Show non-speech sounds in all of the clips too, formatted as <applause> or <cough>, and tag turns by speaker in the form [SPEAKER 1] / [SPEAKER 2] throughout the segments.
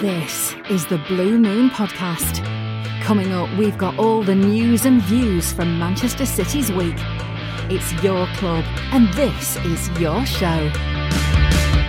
[SPEAKER 1] This is the Blue Moon Podcast. Coming up, we've got all the news and views from Manchester City's week. It's your club, and this is your show.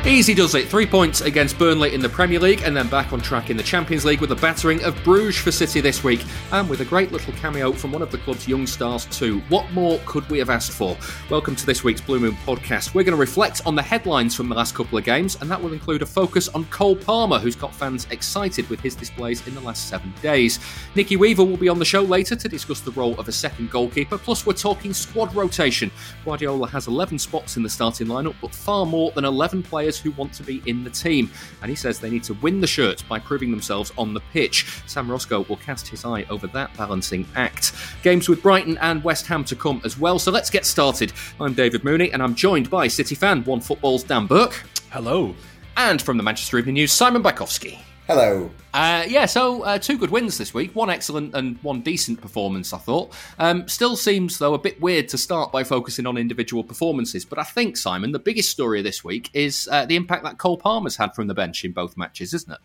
[SPEAKER 2] Easy does it. Three points against Burnley in the Premier League and then back on track in the Champions League with a battering of Bruges for City this week and with a great little cameo from one of the club's young stars too. What more could we have asked for? Welcome to this week's Blue Moon podcast. We're going to reflect on the headlines from the last couple of games and that will include a focus on Cole Palmer who's got fans excited with his displays in the last seven days. Nicky Weaver will be on the show later to discuss the role of a second goalkeeper plus we're talking squad rotation. Guardiola has 11 spots in the starting lineup but far more than 11 players who want to be in the team. And he says they need to win the shirt by proving themselves on the pitch. Sam Roscoe will cast his eye over that balancing act. Games with Brighton and West Ham to come as well. So let's get started. I'm David Mooney and I'm joined by City fan, One Football's Dan Burke.
[SPEAKER 3] Hello.
[SPEAKER 2] And from the Manchester Evening News, Simon Bajkowski.
[SPEAKER 4] Hello.
[SPEAKER 2] Uh, yeah, so uh, two good wins this week. One excellent and one decent performance, I thought. Um, still seems, though, a bit weird to start by focusing on individual performances. But I think, Simon, the biggest story of this week is uh, the impact that Cole Palmer's had from the bench in both matches, isn't it?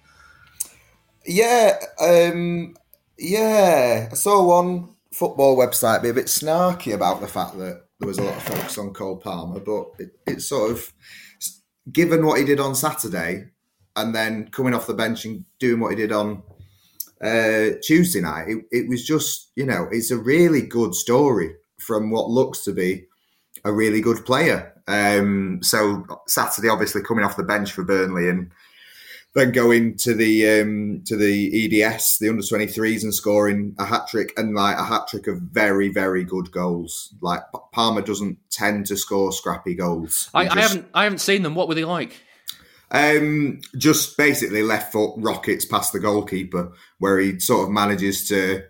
[SPEAKER 4] Yeah, um, yeah. I saw one football website be a bit snarky about the fact that there was a lot of focus on Cole Palmer, but it, it's sort of given what he did on Saturday and then coming off the bench and doing what he did on uh, Tuesday night, it, it, was just, you know, it's a really good story from what looks to be a really good player. Um, so Saturday, obviously coming off the bench for Burnley and then going to the um, to the EDS, the under twenty threes, and scoring a hat trick and like a hat trick of very very good goals. Like Palmer doesn't tend to score scrappy goals.
[SPEAKER 2] I, just, I haven't I haven't seen them. What were they like?
[SPEAKER 4] Um, just basically left foot rockets past the goalkeeper, where he sort of manages to,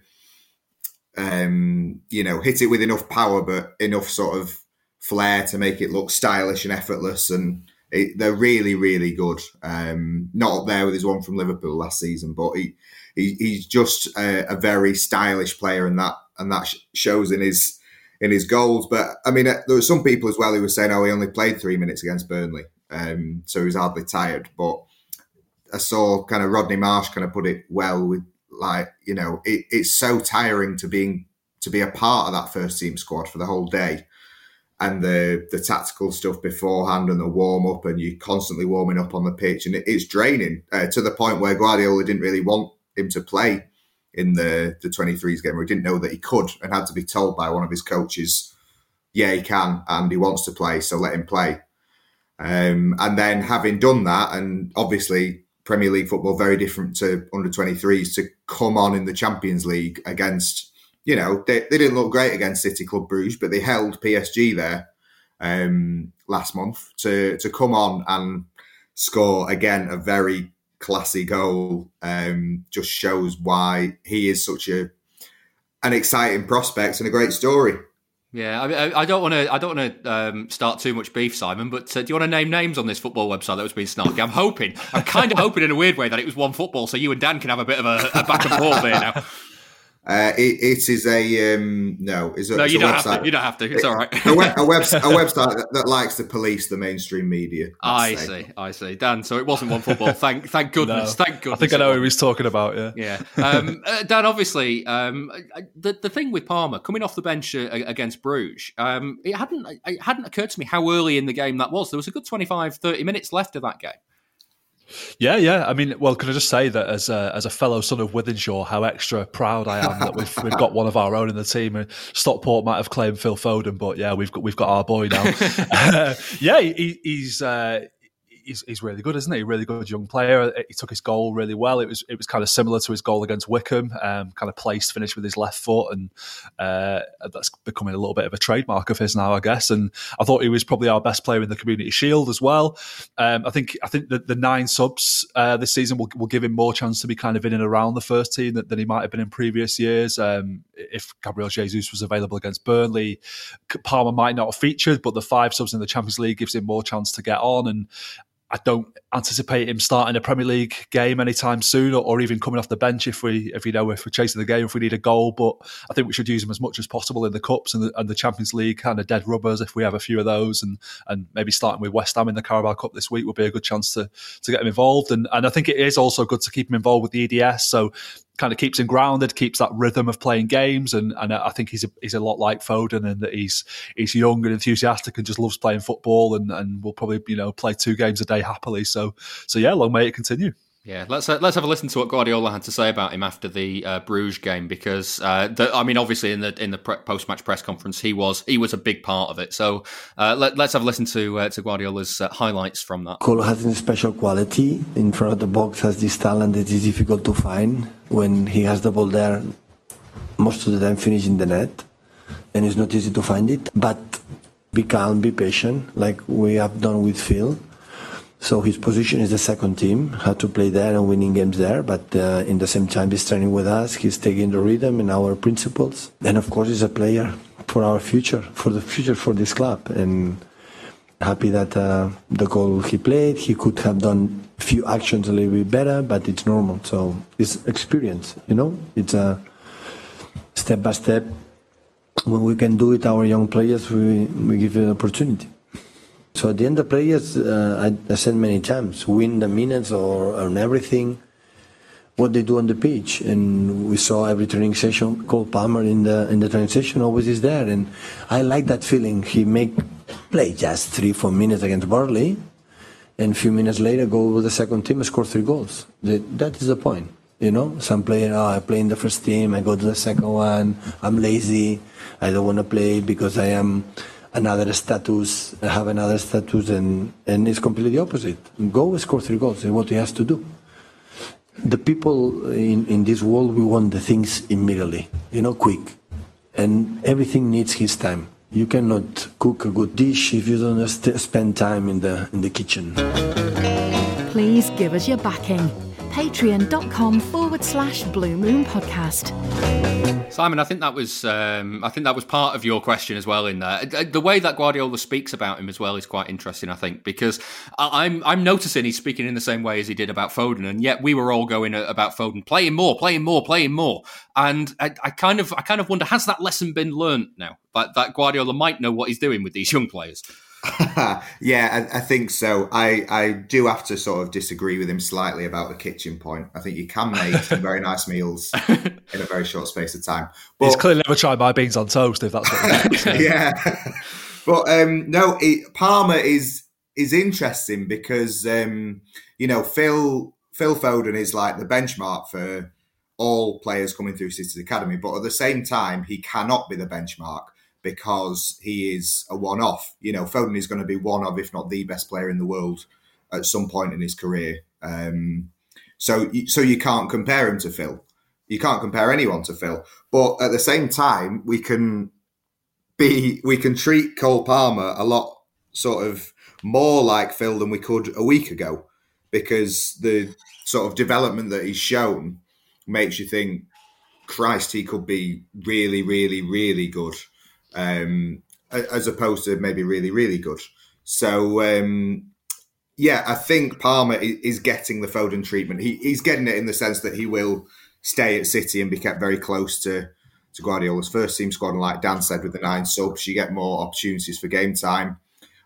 [SPEAKER 4] um, you know, hit it with enough power, but enough sort of flair to make it look stylish and effortless. And it, they're really, really good. Um, not up there with his one from Liverpool last season, but he, he he's just a, a, very stylish player, and that and that shows in his in his goals. But I mean, uh, there were some people as well who were saying, "Oh, he only played three minutes against Burnley." Um, so he was hardly tired. But I saw kind of Rodney Marsh kind of put it well with like you know it, it's so tiring to being to be a part of that first team squad for the whole day and the the tactical stuff beforehand and the warm up and you're constantly warming up on the pitch and it, it's draining uh, to the point where Guardiola didn't really want him to play in the the 23s game he didn't know that he could and had to be told by one of his coaches yeah he can and he wants to play so let him play um, and then having done that, and obviously Premier League football very different to under 23s to come on in the Champions League against, you know, they, they didn't look great against City Club Bruges, but they held PSG there um, last month to to come on and score again a very classy goal. Um, just shows why he is such a an exciting prospect and a great story.
[SPEAKER 2] Yeah, I, I don't want to. I don't want to um, start too much beef, Simon. But uh, do you want to name names on this football website that was being snarky? I'm hoping. I'm kind of hoping in a weird way that it was one football, so you and Dan can have a bit of a, a back and forth there now.
[SPEAKER 4] Uh, it, it is a um, no. It's a,
[SPEAKER 2] no,
[SPEAKER 4] it's
[SPEAKER 2] you don't
[SPEAKER 4] website.
[SPEAKER 2] have to. You don't have to. It's
[SPEAKER 4] it,
[SPEAKER 2] all right.
[SPEAKER 4] a, web, a, website, <laughs> a website that, that, likes to police the mainstream media.
[SPEAKER 2] I say. see. I see. Dan, so it wasn't one football. <laughs> Thank, thank goodness.
[SPEAKER 3] No,
[SPEAKER 2] thank goodness.
[SPEAKER 3] I think I know who he's talking about. Yeah.
[SPEAKER 2] Yeah. Um, <laughs> uh, Dan, obviously, um, the the thing with Palmer coming off the bench uh, against Bruges, um, it hadn't it hadn't occurred to me how early in the game that was. There was a good 25, 30 minutes left of that game.
[SPEAKER 3] Yeah, yeah. I mean, well, can I just say that as a, as a fellow son of Wythenshawe, how extra proud I am that we've <laughs> we've got one of our own in the team. And Stockport might have claimed Phil Foden, but yeah, we've got we've got our boy now. uh, <laughs> <laughs> yeah, he, he's. Uh, he's, he's really good, isn't he? Really good young player. He took his goal really well. It was it was kind of similar to his goal against Wycombe, um, kind of placed, finished with his left foot, and uh, that's becoming a little bit of a trademark of his now, I guess. And I thought he was probably our best player in the Community Shield as well. Um, I think I think the, the nine subs uh, this season will, will give him more chance to be kind of in and around the first team than, than he might have been in previous years. Um, if Gabriel Jesus was available against Burnley, Palmer might not have featured, but the five subs in the Champions League gives him more chance to get on. And I don't anticipate him starting a Premier League game anytime soon, or, or, even coming off the bench if we if you know if we're chasing the game if we need a goal. But I think we should use him as much as possible in the cups and the, and the Champions League kind of dead rubbers if we have a few of those, and and maybe starting with West Ham in the Carabao Cup this week would be a good chance to to get him involved. And and I think it is also good to keep him involved with the EDS. So kind of keeps him grounded, keeps that rhythm of playing games, and and I think he's a, he's a lot like Foden in that he's he's young and enthusiastic and just loves playing football, and and will probably you know play two games a day happily. So so yeah, long may it continue.
[SPEAKER 2] Yeah, let's uh, let's have a listen to what Guardiola had to say about him after the uh, Bruges game because uh, the, I mean, obviously in the in the pre- post match press conference, he was he was a big part of it. So uh, let, us have a listen to uh, to Guardiola's uh, highlights from that.
[SPEAKER 5] Colo has a special quality in front of the box, has this talent that is difficult to find when he has the ball there. Most of the time, finishing the net, and it's not easy to find it. But be calm, be patient, like we have done with Phil so his position is the second team, had to play there and winning games there. But uh, in the same time, he's training with us. He's taking the rhythm and our principles. And of course, he's a player for our future, for the future for this club. And happy that uh, the goal he played, he could have done a few actions a little bit better, but it's normal. So it's experience, you know. It's a step by step. When we can do it, our young players, we, we give an opportunity. So at the end, the players, uh, I, I, said many times, win the minutes or earn everything, what they do on the pitch. And we saw every training session, Cole Palmer in the in the training session always is there, and I like that feeling. He make play just three four minutes against Burnley, and a few minutes later go with the second team and score three goals. that is the point. You know, some player, oh, I play in the first team, I go to the second one, I'm lazy, I don't want to play because I am another status, have another status, and, and it's completely opposite. Go score three goals, is what he has to do. The people in, in this world, we want the things immediately, you know, quick. And everything needs his time. You cannot cook a good dish if you don't spend time in the, in the kitchen.
[SPEAKER 1] Please give us your backing. Patreon.com forward slash Blue Moon Podcast.
[SPEAKER 2] Simon, I think that was um, I think that was part of your question as well. In there, the way that Guardiola speaks about him as well is quite interesting. I think because I'm I'm noticing he's speaking in the same way as he did about Foden, and yet we were all going about Foden playing more, playing more, playing more. And I, I kind of I kind of wonder has that lesson been learnt now? That that Guardiola might know what he's doing with these young players. <laughs>
[SPEAKER 4] yeah, I, I, think so. I, I do have to sort of disagree with him slightly about the kitchen point. I think you can make some very <laughs> nice meals in a very short space of time.
[SPEAKER 3] But, He's clearly never tried my beans on toast, if that's what. <laughs>
[SPEAKER 4] yeah, but um, no, it, Palmer is is interesting because um, you know Phil Phil Foden is like the benchmark for all players coming through City's academy, but at the same time, he cannot be the benchmark because he is a one off. You know, Foden is going to be one of, if not the best player in the world at some point in his career. Um, so, so you can't compare him to Phil. You can't compare anyone to Phil. But at the same time, we can be we can treat Cole Palmer a lot sort of more like Phil than we could a week ago because the sort of development that he's shown makes you think, Christ, he could be really, really, really good um, as opposed to maybe really, really good. So, um, yeah, I think Palmer is getting the Foden treatment. He, he's getting it in the sense that he will stay at City and be kept very close to, to Guardiola's first team squad. And like Dan said, with the nine subs, you get more opportunities for game time.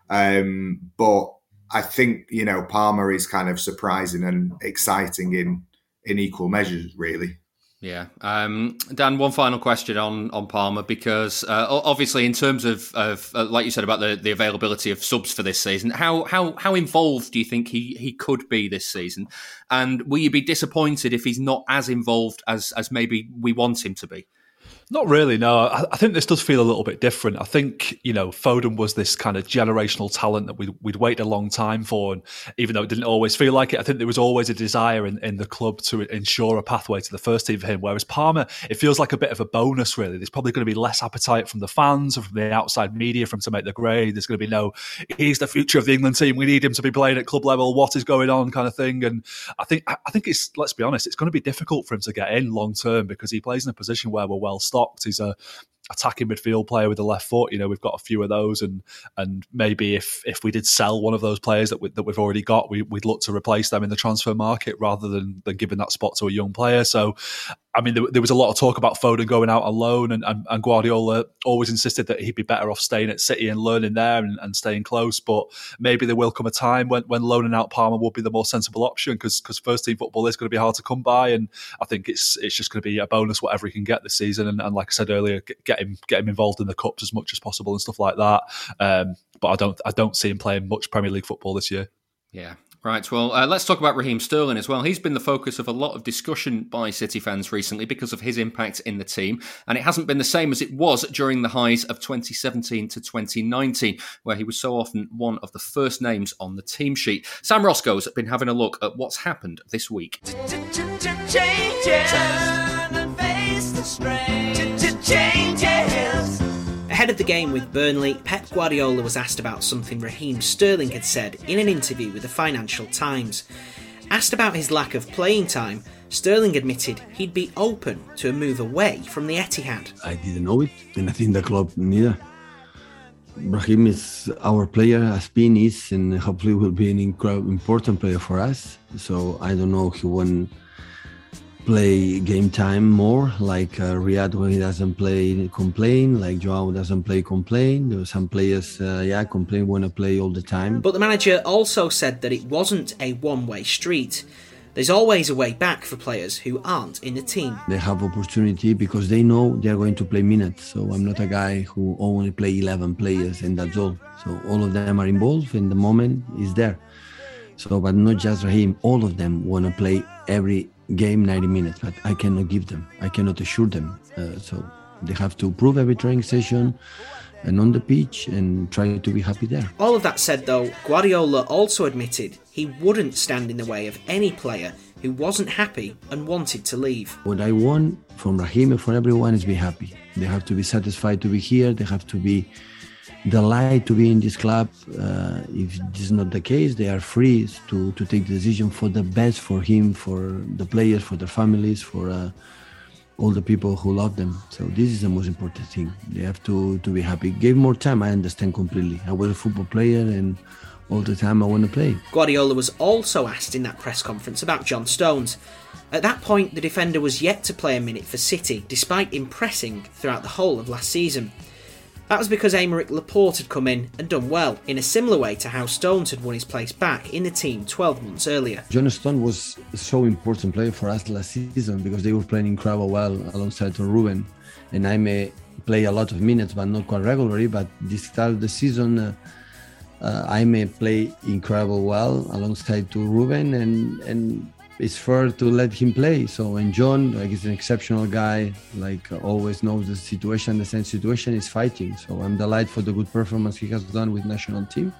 [SPEAKER 4] Um, but I think, you know, Palmer is kind of surprising and exciting in, in equal measures, really.
[SPEAKER 2] Yeah, um, Dan. One final question on on Palmer because uh, obviously, in terms of, of uh, like you said about the, the availability of subs for this season, how how how involved do you think he he could be this season? And will you be disappointed if he's not as involved as as maybe we want him to be?
[SPEAKER 3] Not really, no. I, I, think this does feel a little bit different. I think, you know, Foden was this kind of generational talent that we'd, we'd waited a long time for. And even though it didn't always feel like it, I think there was always a desire in, in the club to ensure a pathway to the first team for him. Whereas Palmer, it feels like a bit of a bonus, really. There's probably going to be less appetite from the fans and from the outside media for him to make the grade. There's going to be no, he's the future of the England team. We need him to be playing at club level. What is going on kind of thing. And I think, I think it's, let's be honest, it's going to be difficult for him to get in long term because he plays in a position where we're well stocked stocked. He's a attacking midfield player with the left foot. You know, we've got a few of those, and and maybe if if we did sell one of those players that we, that we've already got, we, would look to replace them in the transfer market rather than than giving that spot to a young player. So I mean, there, was a lot of talk about Foden going out alone, and, and, and, Guardiola always insisted that he'd be better off staying at City and learning there and, and, staying close. But maybe there will come a time when, when loaning out Palmer will be the more sensible option because first team football is going to be hard to come by, and I think it's it's just going to be a bonus whatever he can get this season. And, and like I said earlier, get, him get him involved in the cups as much as possible and stuff like that. Um, but I don't I don't see him playing much Premier League football this year.
[SPEAKER 2] Yeah, Right, well, uh, let's talk about Raheem Sterling as well. He's been the focus of a lot of discussion by City fans recently because of his impact in the team, and it hasn't been the same as it was during the highs of 2017 to 2019, where he was so often one of the first names on the team sheet. Sam Roscoe's been having a look at what's happened this week.
[SPEAKER 6] Ahead of the game with Burnley, Pep Guardiola was asked about something Raheem Sterling had said in an interview with the Financial Times. Asked about his lack of playing time, Sterling admitted he'd be open to a move away from the Etihad.
[SPEAKER 7] I didn't know it, and I think the club neither. Raheem is our player, as been is, and hopefully will be an incredible, important player for us. So I don't know if he won't play game time more, like uh, Riyad when he doesn't play complain, like Joao doesn't play complain. There were some players, uh, yeah, complain want to play all the time.
[SPEAKER 6] But the manager also said that it wasn't a one-way street. There's always a way back for players who aren't in the team.
[SPEAKER 7] They have opportunity because they know they're going to play minutes. So I'm not a guy who only play 11 players and that's all. So all of them are involved and the moment is there. So, but not just Raheem, all of them want to play every game 90 minutes, but I cannot give them. I cannot assure them. Uh, so they have to prove every training session and on the pitch and try to be happy there.
[SPEAKER 6] All of that said, though, Guardiola also admitted he wouldn't stand in the way of any player who wasn't happy and wanted to leave.
[SPEAKER 7] What I want from Raheem and for everyone is be happy. They have to be satisfied to be here. They have to be delight to be in this club. Uh, if this is not the case, they are free to, to take the decision for the best for him, for the players, for their families, for uh, all the people who love them. So this is the most important thing. They have to, to be happy. Give more time, I understand completely. I was a football player and all the time I want to play.
[SPEAKER 6] Guardiola was also asked in that press conference about John Stones. At that point, the defender was yet to play a minute for City, despite impressing throughout the whole of last season. That was because Aymeric Laporte had come in and done well, in a similar way to how Stones had won his place back in the team 12 months earlier.
[SPEAKER 7] John Stone was so important player for us last season because they were playing incredible well alongside Ruben. And I may play a lot of minutes, but not quite regularly. But this start of the season, uh, uh, I may play incredible well alongside to Ruben and and it's fair to let him play. So and John, like he's an exceptional guy, like always knows the situation, the same situation is fighting. So I'm delighted for the good performance he has done with national team.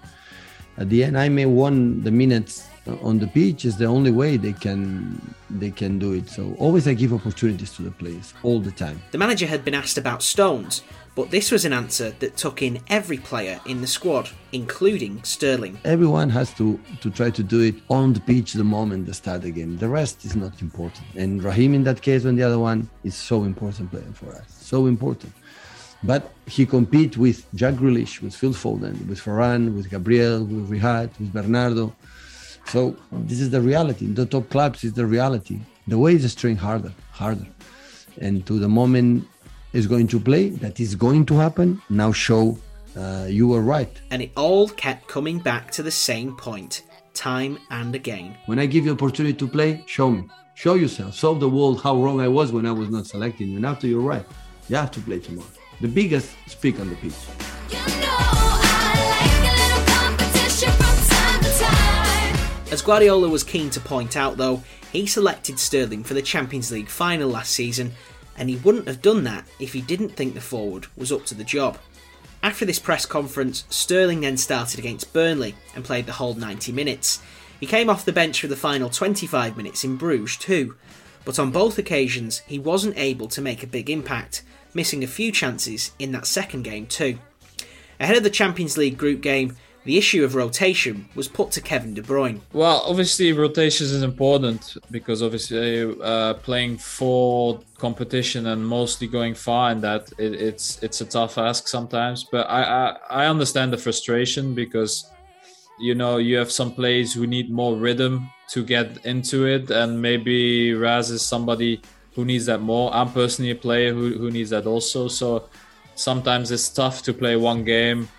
[SPEAKER 7] At the end, I may won the minutes on the pitch is the only way they can they can do it. So always I give opportunities to the players all the time.
[SPEAKER 6] The manager had been asked about Stones, but this was an answer that took in every player in the squad, including Sterling.
[SPEAKER 7] Everyone has to, to try to do it on the pitch the moment they start the game. The rest is not important. And Raheem in that case, on the other one, is so important player for us. So important. But he compete with Jack Grealish, with Phil Foden, with Ferran, with Gabriel, with Riyad, with Bernardo. So this is the reality. The top clubs is the reality. The way is train harder, harder. And to the moment is going to play, that is going to happen. Now show uh, you were right.
[SPEAKER 6] And it all kept coming back to the same point, time and again.
[SPEAKER 7] When I give you opportunity to play, show me. Show yourself. Show the world how wrong I was when I was not selecting you. And after you're right, you have to play tomorrow. The biggest speak on the pitch. You know
[SPEAKER 6] As Guardiola was keen to point out, though, he selected Sterling for the Champions League final last season and he wouldn't have done that if he didn't think the forward was up to the job. After this press conference, Sterling then started against Burnley and played the whole 90 minutes. He came off the bench for the final 25 minutes in Bruges too, but on both occasions he wasn't able to make a big impact, missing a few chances in that second game too. Ahead of the Champions League group game, the issue of rotation was put to Kevin De Bruyne.
[SPEAKER 8] Well, obviously, rotations is important because obviously uh, playing for competition and mostly going far in that it, it's it's a tough ask sometimes. But I, I I understand the frustration because you know you have some players who need more rhythm to get into it, and maybe Raz is somebody who needs that more. I'm personally a player who who needs that also. So sometimes it's tough to play one game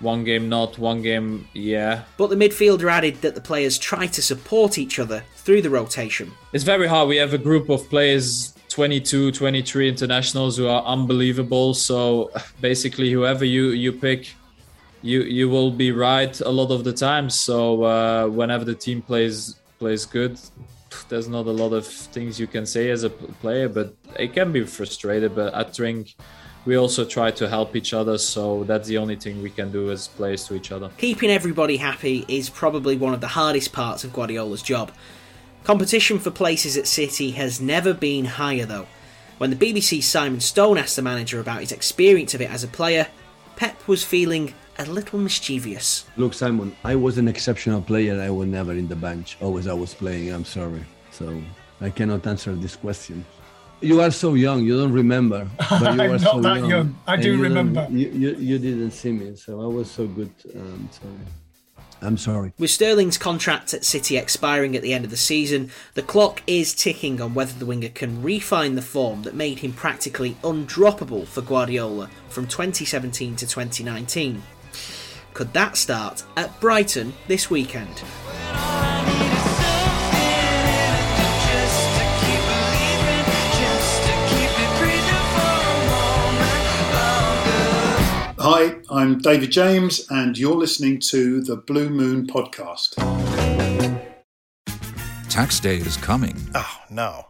[SPEAKER 8] one game not, one game yeah.
[SPEAKER 6] But the midfielder added that the players try to support each other through the rotation.
[SPEAKER 8] It's very hard. We have a group of players 22, 23 internationals who are unbelievable. So <laughs> basically, whoever you, you pick, you you will be right a lot of the time. So uh, whenever the team plays plays good, there's not a lot of things you can say as a player, but it can be frustrated. But I think we also try to help each other so that's the only thing we can do as players to each other
[SPEAKER 6] keeping everybody happy is probably one of the hardest parts of guardiola's job competition for places at city has never been higher though when the bbc's simon stone asked the manager about his experience of it as a player pep was feeling a little mischievous
[SPEAKER 7] look simon i was an exceptional player i was never in the bench always i was playing i'm sorry so i cannot answer this question you are so young. You don't remember. <laughs>
[SPEAKER 9] But you I'm not so that young. young. I do
[SPEAKER 7] you
[SPEAKER 9] remember.
[SPEAKER 7] You, you, you didn't see me, so I was so good. Um, so I'm sorry.
[SPEAKER 6] With Sterling's contract at City expiring at the end of the season, the clock is ticking on whether the winger can refine the form that made him practically undroppable for Guardiola from 2017 to 2019. Could that start at Brighton this weekend?
[SPEAKER 9] Hi, I'm David James, and you're listening to the Blue Moon Podcast.
[SPEAKER 10] Tax day is coming.
[SPEAKER 11] Oh, no.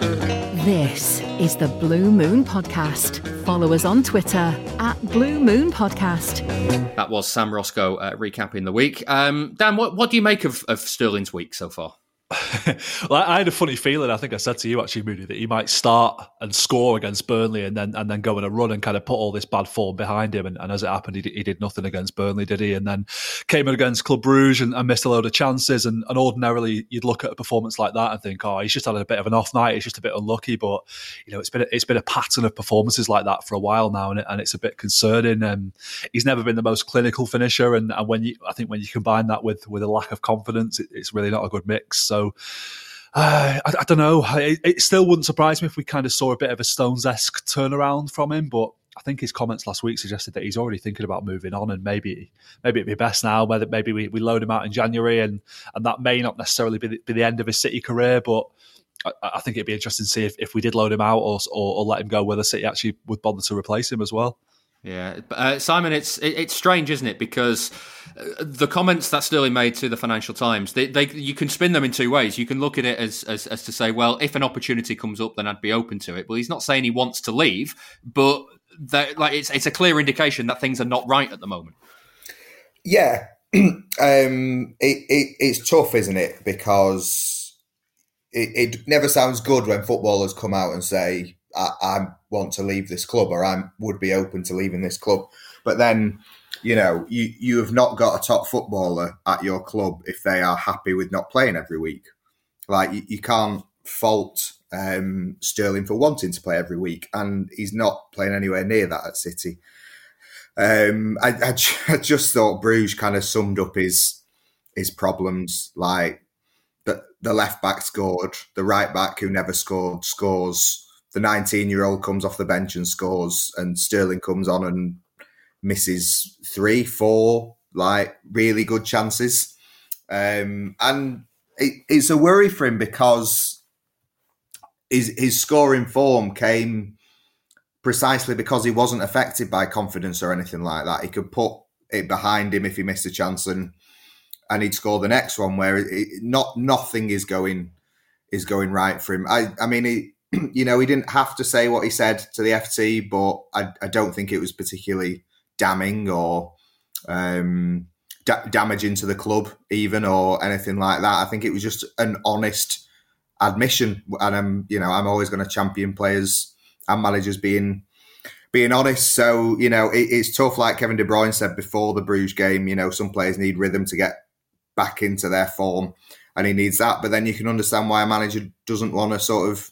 [SPEAKER 1] This is the Blue Moon Podcast. Follow us on Twitter at Blue Moon Podcast.
[SPEAKER 2] That was Sam Roscoe uh, recapping the week. Um, Dan, what, what do you make of, of Sterling's week so far? <laughs>
[SPEAKER 3] well, I had a funny feeling. I think I said to you actually, Moody, that he might start and score against Burnley, and then and then go on a run and kind of put all this bad form behind him. And, and as it happened, he, he, did nothing against Burnley, did he? And then came in against Club Bruges and, and, missed a load of chances. And, and ordinarily, you'd look at a performance like that and think, oh, he's just had a bit of an off night. He's just a bit unlucky. But you know, it's been a, it's been a pattern of performances like that for a while now, and, it, and it's a bit concerning. And he's never been the most clinical finisher, and, and when you, I think, when you combine that with with a lack of confidence, it, it's really not a good mix. So uh, I, I, don't know. It, it, still wouldn't surprise me if we kind of saw a bit of a Stones esque turnaround from him, but I think his comments last week suggested that he's already thinking about moving on, and maybe maybe it'd be best now. Whether maybe we, we load him out in January, and and that may not necessarily be the, be the end of his City career, but. I, I think it'd be interesting to see if, if we did load him out or, or, or let him go, whether City actually would bother to replace him as well.
[SPEAKER 2] Yeah, uh, Simon, it's it, it's strange, isn't it? Because uh, the comments that Sterling made to the Financial Times, they, they you can spin them in two ways. You can look at it as, as, as to say, well, if an opportunity comes up, then I'd be open to it. Well, he's not saying he wants to leave, but that, like it's it's a clear indication that things are not right at the moment.
[SPEAKER 4] Yeah, <clears throat> um, it, it it's tough, isn't it? Because it, it never sounds good when footballers come out and say I, I want to leave this club or I would be open to leaving this club. But then, you know, you, you have not got a top footballer at your club if they are happy with not playing every week. Like, you, you can't fault um, Sterling for wanting to play every week, and he's not playing anywhere near that at City. Um, I, I, <laughs> I just thought Bruges kind of summed up his his problems. Like the the left back scored, the right back who never scored scores the 19 year old comes off the bench and scores, and Sterling comes on and misses three, four, like really good chances. Um, and it, it's a worry for him because his, his scoring form came precisely because he wasn't affected by confidence or anything like that. He could put it behind him if he missed a chance and and he'd score the next one where it, not nothing is going is going right for him. I I mean he <clears throat> you know he didn't have to say what he said to the FT, but I, I don't think it was particularly damning or um, da- damaging to the club even or anything like that. I think it was just an honest admission, and I'm you know I'm always going to champion players and managers being being honest. So you know it, it's tough, like Kevin De Bruyne said before the Bruges game. You know some players need rhythm to get back into their form, and he needs that. But then you can understand why a manager doesn't want to sort of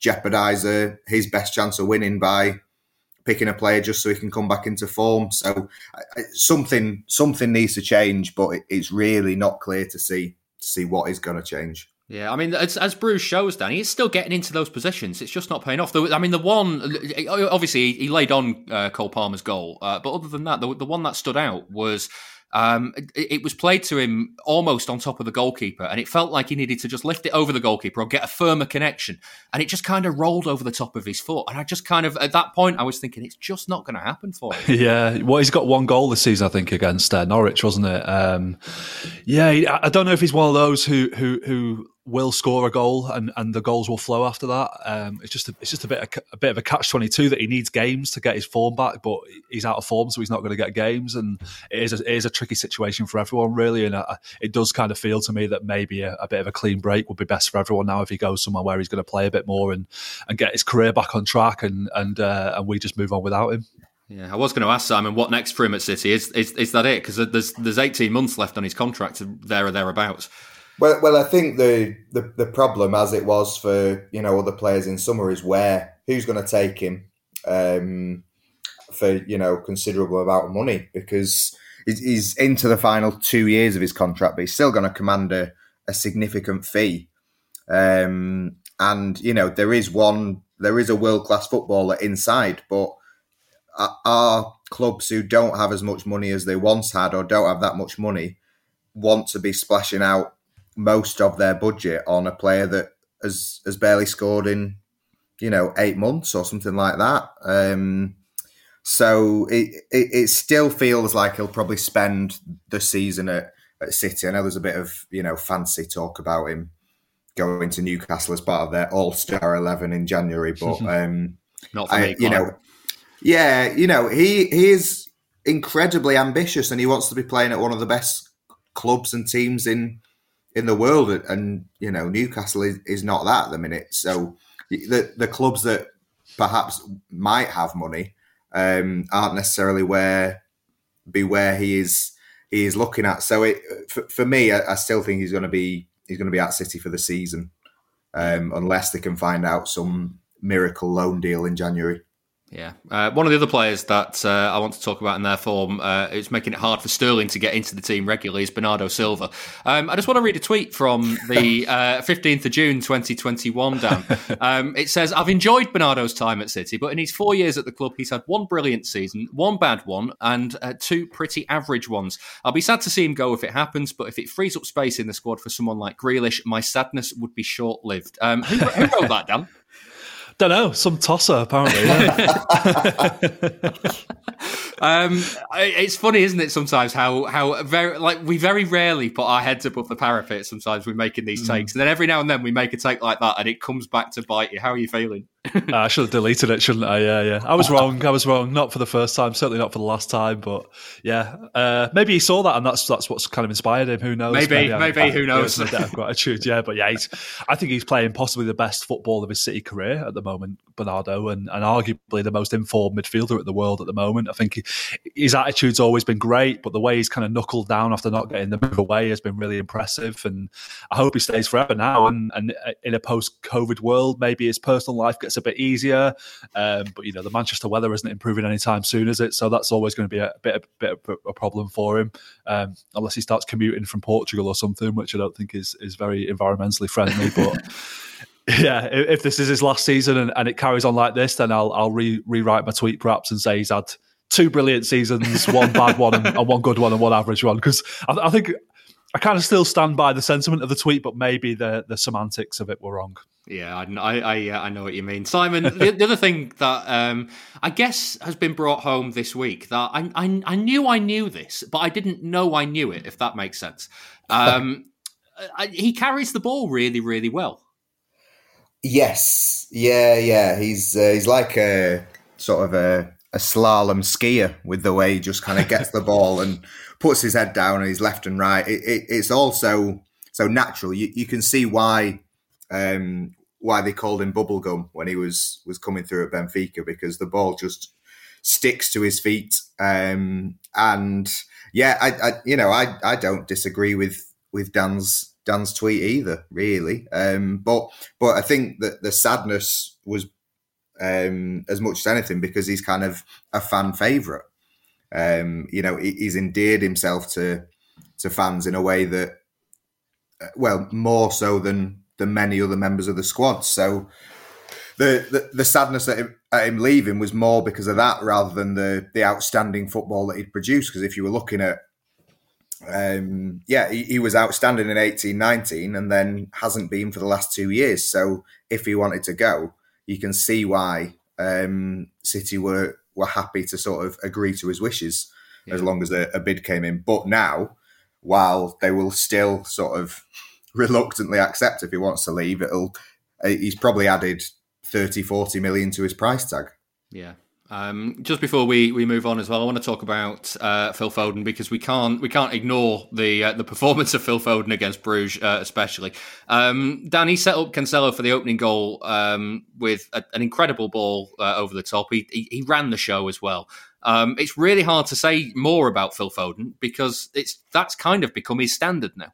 [SPEAKER 4] jeopardize uh, his best chance of winning by picking a player just so he can come back into form. So something something needs to change, but it's really not clear to see to see what is going to change.
[SPEAKER 2] Yeah, I mean, as, as Bruges shows, Danny, he's still getting into those positions. It's just not paying off. I mean, the one, obviously, he laid on uh, Cole Palmer's goal, uh, but other than that, the, the one that stood out was um, it, it, was played to him almost on top of the goalkeeper, and it felt like he needed to just lift it over the goalkeeper or get a firmer connection. And it just kind of rolled over the top of his foot. And I just kind of, at that point, I was thinking, it's just not going to happen for him. <laughs>
[SPEAKER 3] yeah. Well, he's got one goal this season, I think, against uh, Norwich, wasn't it? Um, yeah. I don't know if he's one of those who, who, who, will score a goal and, and the goals will flow after that. Um, it's just a, it's just a bit of, a bit of a catch twenty two that he needs games to get his form back, but he's out of form, so he's not going to get games, and it is a, it is a tricky situation for everyone really. And uh, it does kind of feel to me that maybe a, a, bit of a clean break would be best for everyone now if he goes somewhere where he's going to play a bit more and and get his career back on track, and and uh, and we just move on without him.
[SPEAKER 2] Yeah, I was going to ask Simon what next for him at City. Is is, is that it? Because there's there's 18 months left on his contract, there or thereabouts.
[SPEAKER 4] Well, well, I think the, the, the problem, as it was for you know other players in summer, is where who's going to take him um, for you know considerable amount of money because he's into the final two years of his contract, but he's still going to command a, a significant fee. Um, and you know there is one, there is a world class footballer inside, but our clubs who don't have as much money as they once had or don't have that much money want to be splashing out most of their budget on a player that has has barely scored in you know eight months or something like that. Um, so it, it, it still feels like he'll probably spend the season at, at City. I know there's a bit of you know fancy talk about him going to Newcastle as part of their All Star eleven in January, but <laughs> um,
[SPEAKER 2] not for I, me.
[SPEAKER 4] You know, yeah, you know he he is incredibly ambitious and he wants to be playing at one of the best clubs and teams in in the world, and you know Newcastle is, is not that at the minute. So the the clubs that perhaps might have money um, aren't necessarily where be where he is he is looking at. So it for, for me, I, I, still think he's going to be he's going to be at City for the season, um, unless they can find out some miracle loan deal in January.
[SPEAKER 2] Yeah, uh, one of the other players that uh, I want to talk about in their form, uh, it's making it hard for Sterling to get into the team regularly, is Bernardo Silva. Um, I just want to read a tweet from the <laughs> uh, fifteenth of June, twenty twenty one. Dan, <laughs> um, it says, "I've enjoyed Bernardo's time at City, but in his four years at the club, he's had one brilliant season, one bad one, and uh, two pretty average ones. I'll be sad to see him go if it happens, but if it frees up space in the squad for someone like Grealish, my sadness would be short lived." Um, who, who wrote that, Dan? <laughs>
[SPEAKER 3] Don't know, some tosser apparently. <laughs>
[SPEAKER 2] Um, it's funny, isn't it? Sometimes how how very like we very rarely put our heads above the parapet. Sometimes we're making these mm. takes, and then every now and then we make a take like that, and it comes back to bite you. How are you feeling? <laughs>
[SPEAKER 3] I should have deleted it, shouldn't I? Yeah, yeah. I was wrong. I was wrong. Not for the first time. Certainly not for the last time. But yeah, uh, maybe he saw that, and that's that's what's kind of inspired him. Who knows?
[SPEAKER 2] Maybe, maybe. maybe who knows?
[SPEAKER 3] gratitude. Yeah, but yeah, I think he's playing possibly the best football of his City career at the moment, Bernardo, and, and arguably the most informed midfielder at the world at the moment. I think he, his attitude's always been great, but the way he's kind of knuckled down after not getting the move away has been really impressive. And I hope he stays forever now. And, and in a post-COVID world, maybe his personal life gets a bit easier. Um, but you know, the Manchester weather isn't improving anytime soon, is it? So that's always going to be a bit, a bit of a problem for him, um, unless he starts commuting from Portugal or something, which I don't think is is very environmentally friendly. <laughs> But Yeah, if this is his last season and, and it carries on like this, then I'll I'll re- rewrite my tweet perhaps and say he's had two brilliant seasons, one bad one, and, and, one good one, and one average one. Because I, I, think I kind of still stand by the sentiment of the tweet, but maybe the the semantics of it were wrong.
[SPEAKER 2] Yeah, I I, I, uh, I know what you mean, Simon. the, the, other thing that um, I guess has been brought home this week that I, I, I knew I knew this, but I didn't know I knew it. If that makes sense, um, I, he carries the ball really, really well.
[SPEAKER 4] Yes, yeah, yeah. He's uh, he's like a sort of a, a slalom skier with the way he just kind of gets the ball and puts his head down and he's left and right. It, it, it's also so natural. You, you can see why um, why they called him bubblegum when he was was coming through at Benfica because the ball just sticks to his feet. Um, and yeah, I, I, you know I I don't disagree with with Dan's Dan's tweet either, really. Um, but but I think that the sadness was um, as much as anything because he's kind of a fan favorite. Um, you know, he's endeared himself to to fans in a way that, uh, well, more so than than many other members of the squad. So the the, the sadness at him, at him, leaving was more because of that rather than the the outstanding football that he'd produced. Because if you were looking at um, yeah, he, he, was outstanding in eighteen nineteen, and then hasn't been for the last two years. So if he wanted to go, you can see why um, City were were happy to sort of agree to his wishes yeah. as long as a, a bid came in. But now, while they will still sort of reluctantly accept if he wants to leave. It'll he's probably added 30, 40 million to his price tag.
[SPEAKER 2] Yeah. Um, just before we, we move on as well, I want to talk about uh, Phil Foden because we can't we can't ignore the uh, the performance of Phil Foden against Bruges, uh, especially. Um, he set up Cancelo for the opening goal um, with a, an incredible ball uh, over the top. He, he, he ran the show as well. Um, it's really hard to say more about Phil Foden because it's that's kind of become his standard now.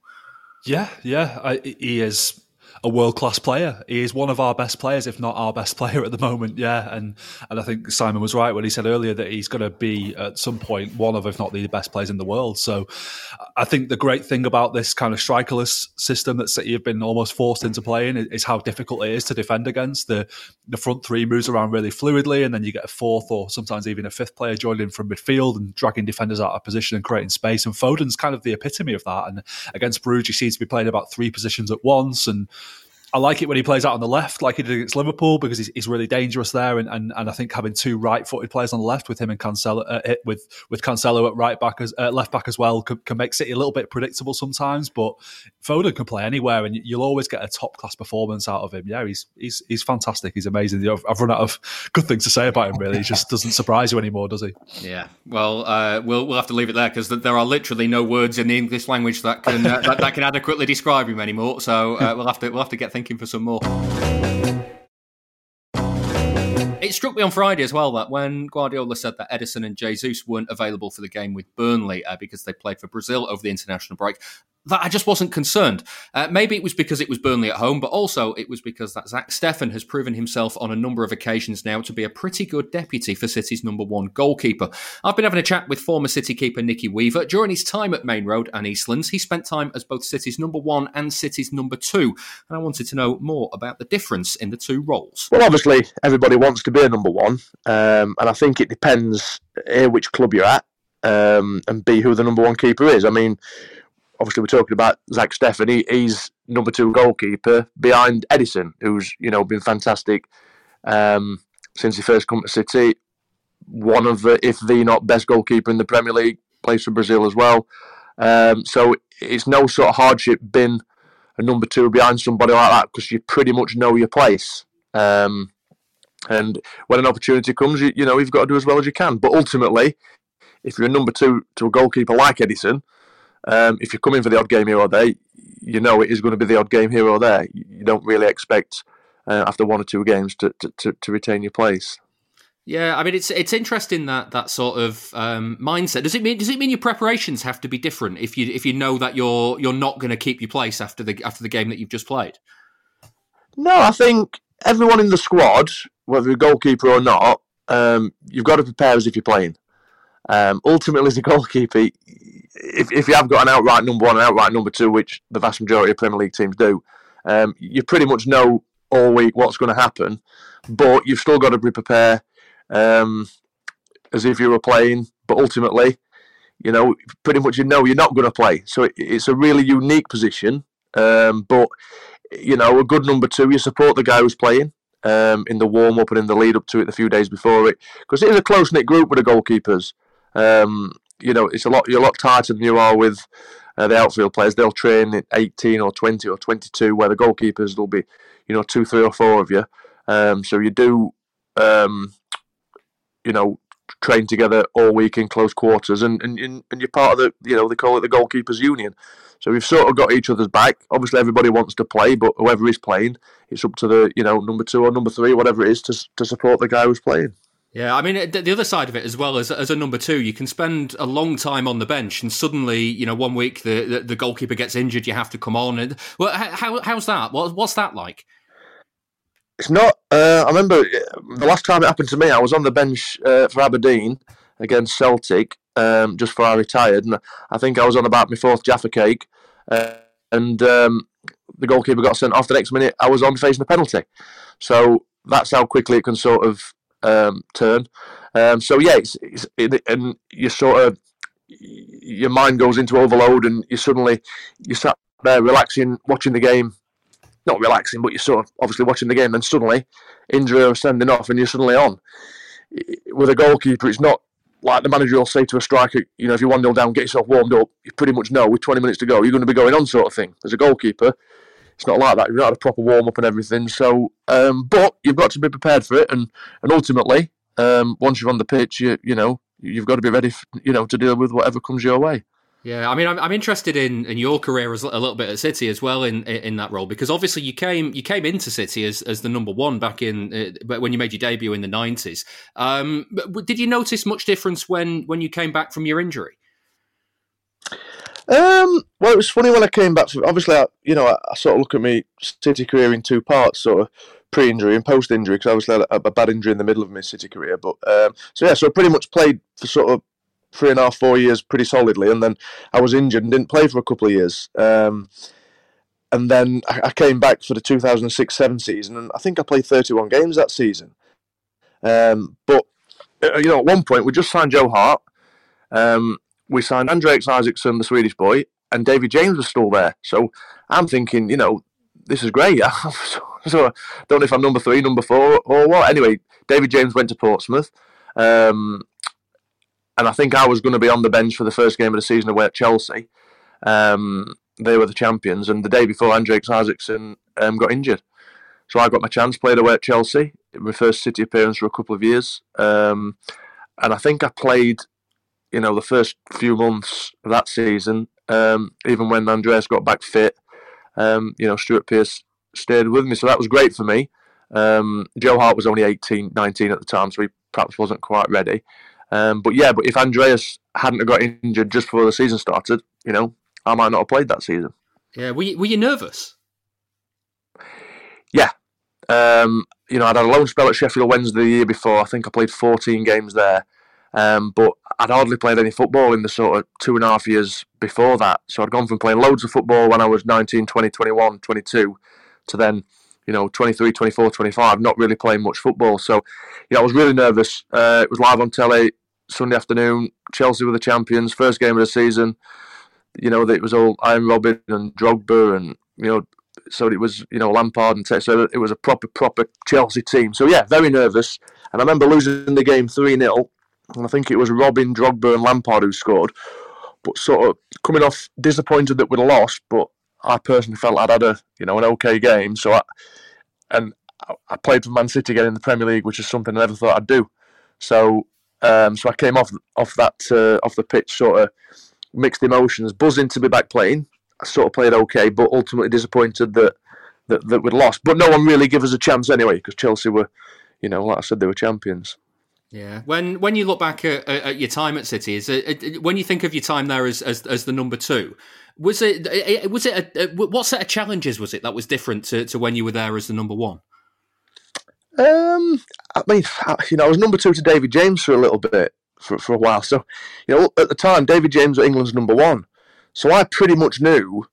[SPEAKER 3] Yeah, yeah, I, he is a world class player. He is one of our best players, if not our best <laughs> player at the moment. Yeah, and and I think Simon was right when he said earlier that he's going to be at some point one of, if not the best players in the world. So I think the great thing about this kind of strikerless system that City have been almost forced into playing is how difficult it is to defend against. The the front three moves around really fluidly, and then you get a fourth or sometimes even a fifth player joining from midfield and dragging defenders out of position and creating space. And Foden's kind of the epitome of that. And against Bruges, he seems to be playing about three positions at once and I like it when he plays out on the left, like he did against Liverpool, because he's, he's really dangerous there. And, and, and I think having two right-footed players on the left with him and Cancelo, uh, with with Cancelo at right back as uh, left back as well, can, can, make City a little bit predictable sometimes. But Foden can play anywhere, and you'll always get a top class performance out of him. Yeah, he's he's he's fantastic. He's amazing. I've run out of <laughs> good things to say about him. Really, he just doesn't surprise you anymore, does he?
[SPEAKER 2] Yeah. Well, uh, we'll we'll have to leave it there because there are literally no words in the English language that can uh, that, that, can adequately describe him anymore. So uh, we'll have to we'll have to get thinking for some more. It struck me on Friday as well that when Guardiola said that Ederson and Jesus weren't available for the game with Burnley uh, because they played for Brazil over the international break, that I just wasn't concerned. Uh, maybe it was because it was Burnley at home, but also it was because that Zack Steffen has proven himself on a number of occasions now to be a pretty good deputy for City's number one goalkeeper. I've been having a chat with former City keeper Nicky Weaver. During his time at Maine Road and Eastlands, he spent time as both City's number one and City's number two, and I wanted to know more about the difference in the two roles.
[SPEAKER 11] Well, obviously, everybody wants to be a number one, um, and I think it depends A, which club you're at, um, and B, who the number one keeper is. I mean, obviously we're talking about Zack Steffen. He, he's number two goalkeeper behind Ederson, who's you know been fantastic um, since he first come to City. One of the, if the not best goalkeeper in the Premier League, plays for Brazil as well. Um, so it's no sort of hardship being a number two behind somebody like that because you pretty much know your place. Um, and when an opportunity comes, you, you know you've got to do as well as you can. But ultimately, if you're a number two to a goalkeeper like Ederson, um, if you're coming for the odd game here or there, you know it is going to be the odd game here or there. You don't really expect uh, after one or two games to, to, to, retain your place.
[SPEAKER 2] Yeah, I mean it's it's interesting that that sort of um, mindset. Does it mean does it mean your preparations have to be different if you if you know that you're you're not going to keep your place after the after the game that you've just played?
[SPEAKER 11] No, I think everyone in the squad, whether you're a goalkeeper or not, um, you've got to prepare as if you're playing. Um, ultimately, as a goalkeeper, if, if you have got an outright number one and outright number two, which the vast majority of Premier League teams do, um, you pretty much know all week what's going to happen, but you've still got to be prepared um, as if you were playing. But ultimately, you know, pretty much you know you're not going to play. So it, it's a really unique position. Um, but you know, a good number two, you support the guy who's playing. Um, in the warm up and in the lead up to it, the few days before it, because it is a close knit group with the goalkeepers. Um, you know, it's a lot you're a lot tighter than you are with uh, the outfield players. They'll train at 18 or 20 or 22, where the goalkeepers will be, you know, two, three or four of you. Um, so you do, um, you know, train together all week in close quarters, and, and and you're part of the, you know, they call it the goalkeepers union. So we've sort of got each other's back. Obviously, everybody wants to play, but whoever is playing, it's up to the, you know, number two or number three, whatever it is, to to support the guy who's playing.
[SPEAKER 2] Yeah, I mean, the other side of it as well as as a number two, you can spend a long time on the bench, and suddenly, you know, one week the the, the goalkeeper gets injured, you have to come on. And well, how how's that? What, what's that like?
[SPEAKER 11] It's not. Uh, I remember uh, the last time it happened to me. I was on the bench uh, for Aberdeen against Celtic um, just before I retired, and I think I was on about my fourth Jaffa cake, uh, and um, the goalkeeper got sent off. The next minute, I was on facing a penalty. So that's how quickly it can sort of um, turn. Um, so yeah, it's, it's it, and you sort of your mind goes into overload, and you suddenly you sat there relaxing, watching the game. Not relaxing, but you're sort of obviously watching the game. Then suddenly, injury or sending off, and you're suddenly on. With a goalkeeper, it's not like the manager will say to a striker, you know, if you're 1 0 down, get yourself warmed up. You pretty much know with 20 minutes to go, you're going to be going on, sort of thing. As a goalkeeper, it's not like that. You've not had a proper warm up and everything. So, um, but you've got to be prepared for it, and and ultimately, um, once you're on the pitch, you you know you've got to be ready, for, you know, to deal with whatever comes your way.
[SPEAKER 2] Yeah, I mean, I'm, I'm interested in, in your career as a little bit at City as well in in that role because obviously you came you came into City as, as the number one back in uh, when you made your debut in the 90s. Um, did you notice much difference when when you came back from your injury?
[SPEAKER 11] Um, well, it was funny when I came back. Obviously, I, you know, I, I, sort of look at my City career in two parts, sort of pre-injury and post-injury, because I had a, a, bad injury in the middle of my City career. But um, so yeah, so I pretty much played for sort of three and a half, four years pretty solidly, and then I was injured and didn't play for a couple of years. Um, and then I, I came back for the 2006-7 season, and I think I played 31 games that season. Um, but uh, you know, at one point we just signed Joe Hart. Um, we signed Andreas Isaksson, the Swedish boy, and David James was still there. So I'm thinking, you know, this is great. <laughs> so I don't know if I'm number three, number four, or what. Anyway, David James went to Portsmouth. Um, and I think I was going to be on the bench for the first game of the season away at Chelsea. Um, they were the champions, and the day before, Andreas Isaksson um, got injured. So I got my chance, played away at Chelsea, my first City appearance for a couple of years. Um, and I think I played you know, the first few months of that season, um, even when Andreas got back fit, um, you know, Stuart Pearce stayed with me. So that was great for me. Um, Joe Hart was only 18, 19 at the time, so he perhaps wasn't quite ready. Um, but yeah, but if Andreas hadn't got injured just before the season started, you know, I might not have played that season.
[SPEAKER 2] Yeah, were you, were you nervous?
[SPEAKER 11] Yeah. Um, you know, I'd had a loan spell at Sheffield Wednesday the year before. I think I played 14 games there. Um, but I'd hardly played any football in the sort of two and a half years before that. So I'd gone from playing loads of football when I was 19, 20, 21, 22 to then, you know, 23, 24, 25, not really playing much football. So, you know, I was really nervous. Uh, it was live on telly Sunday afternoon. Chelsea were the champions, first game of the season. You know, it was all Arjen Robben and Drogba and, you know, so it was, you know, Lampard and so it was a proper, proper Chelsea team. So, yeah, very nervous. And I remember losing the game 3 0 and I think it was Robben, Drogba, and Lampard who scored. But sort of coming off disappointed that we'd lost, but I personally felt I'd had a you know an okay game. So I and I played for Man City again in the Premier League, which is something I never thought I'd do. So um, so I came off off that uh, off the pitch sort of mixed emotions, buzzing to be back playing. I sort of played okay, but ultimately disappointed that that, that we'd lost. But no one really gave us a chance anyway because Chelsea were, you know, like I said, they were champions.
[SPEAKER 2] Yeah. When when you look back at, at your time at City, is it, when you think of your time there as, as, as the number two, was it was it a, what set of challenges was it that was different to, to when you were there as the number one?
[SPEAKER 11] Um, I mean, you know, I was number two to David James for a little bit for for a while. So, you know, at the time, David James was England's number one. So I pretty much knew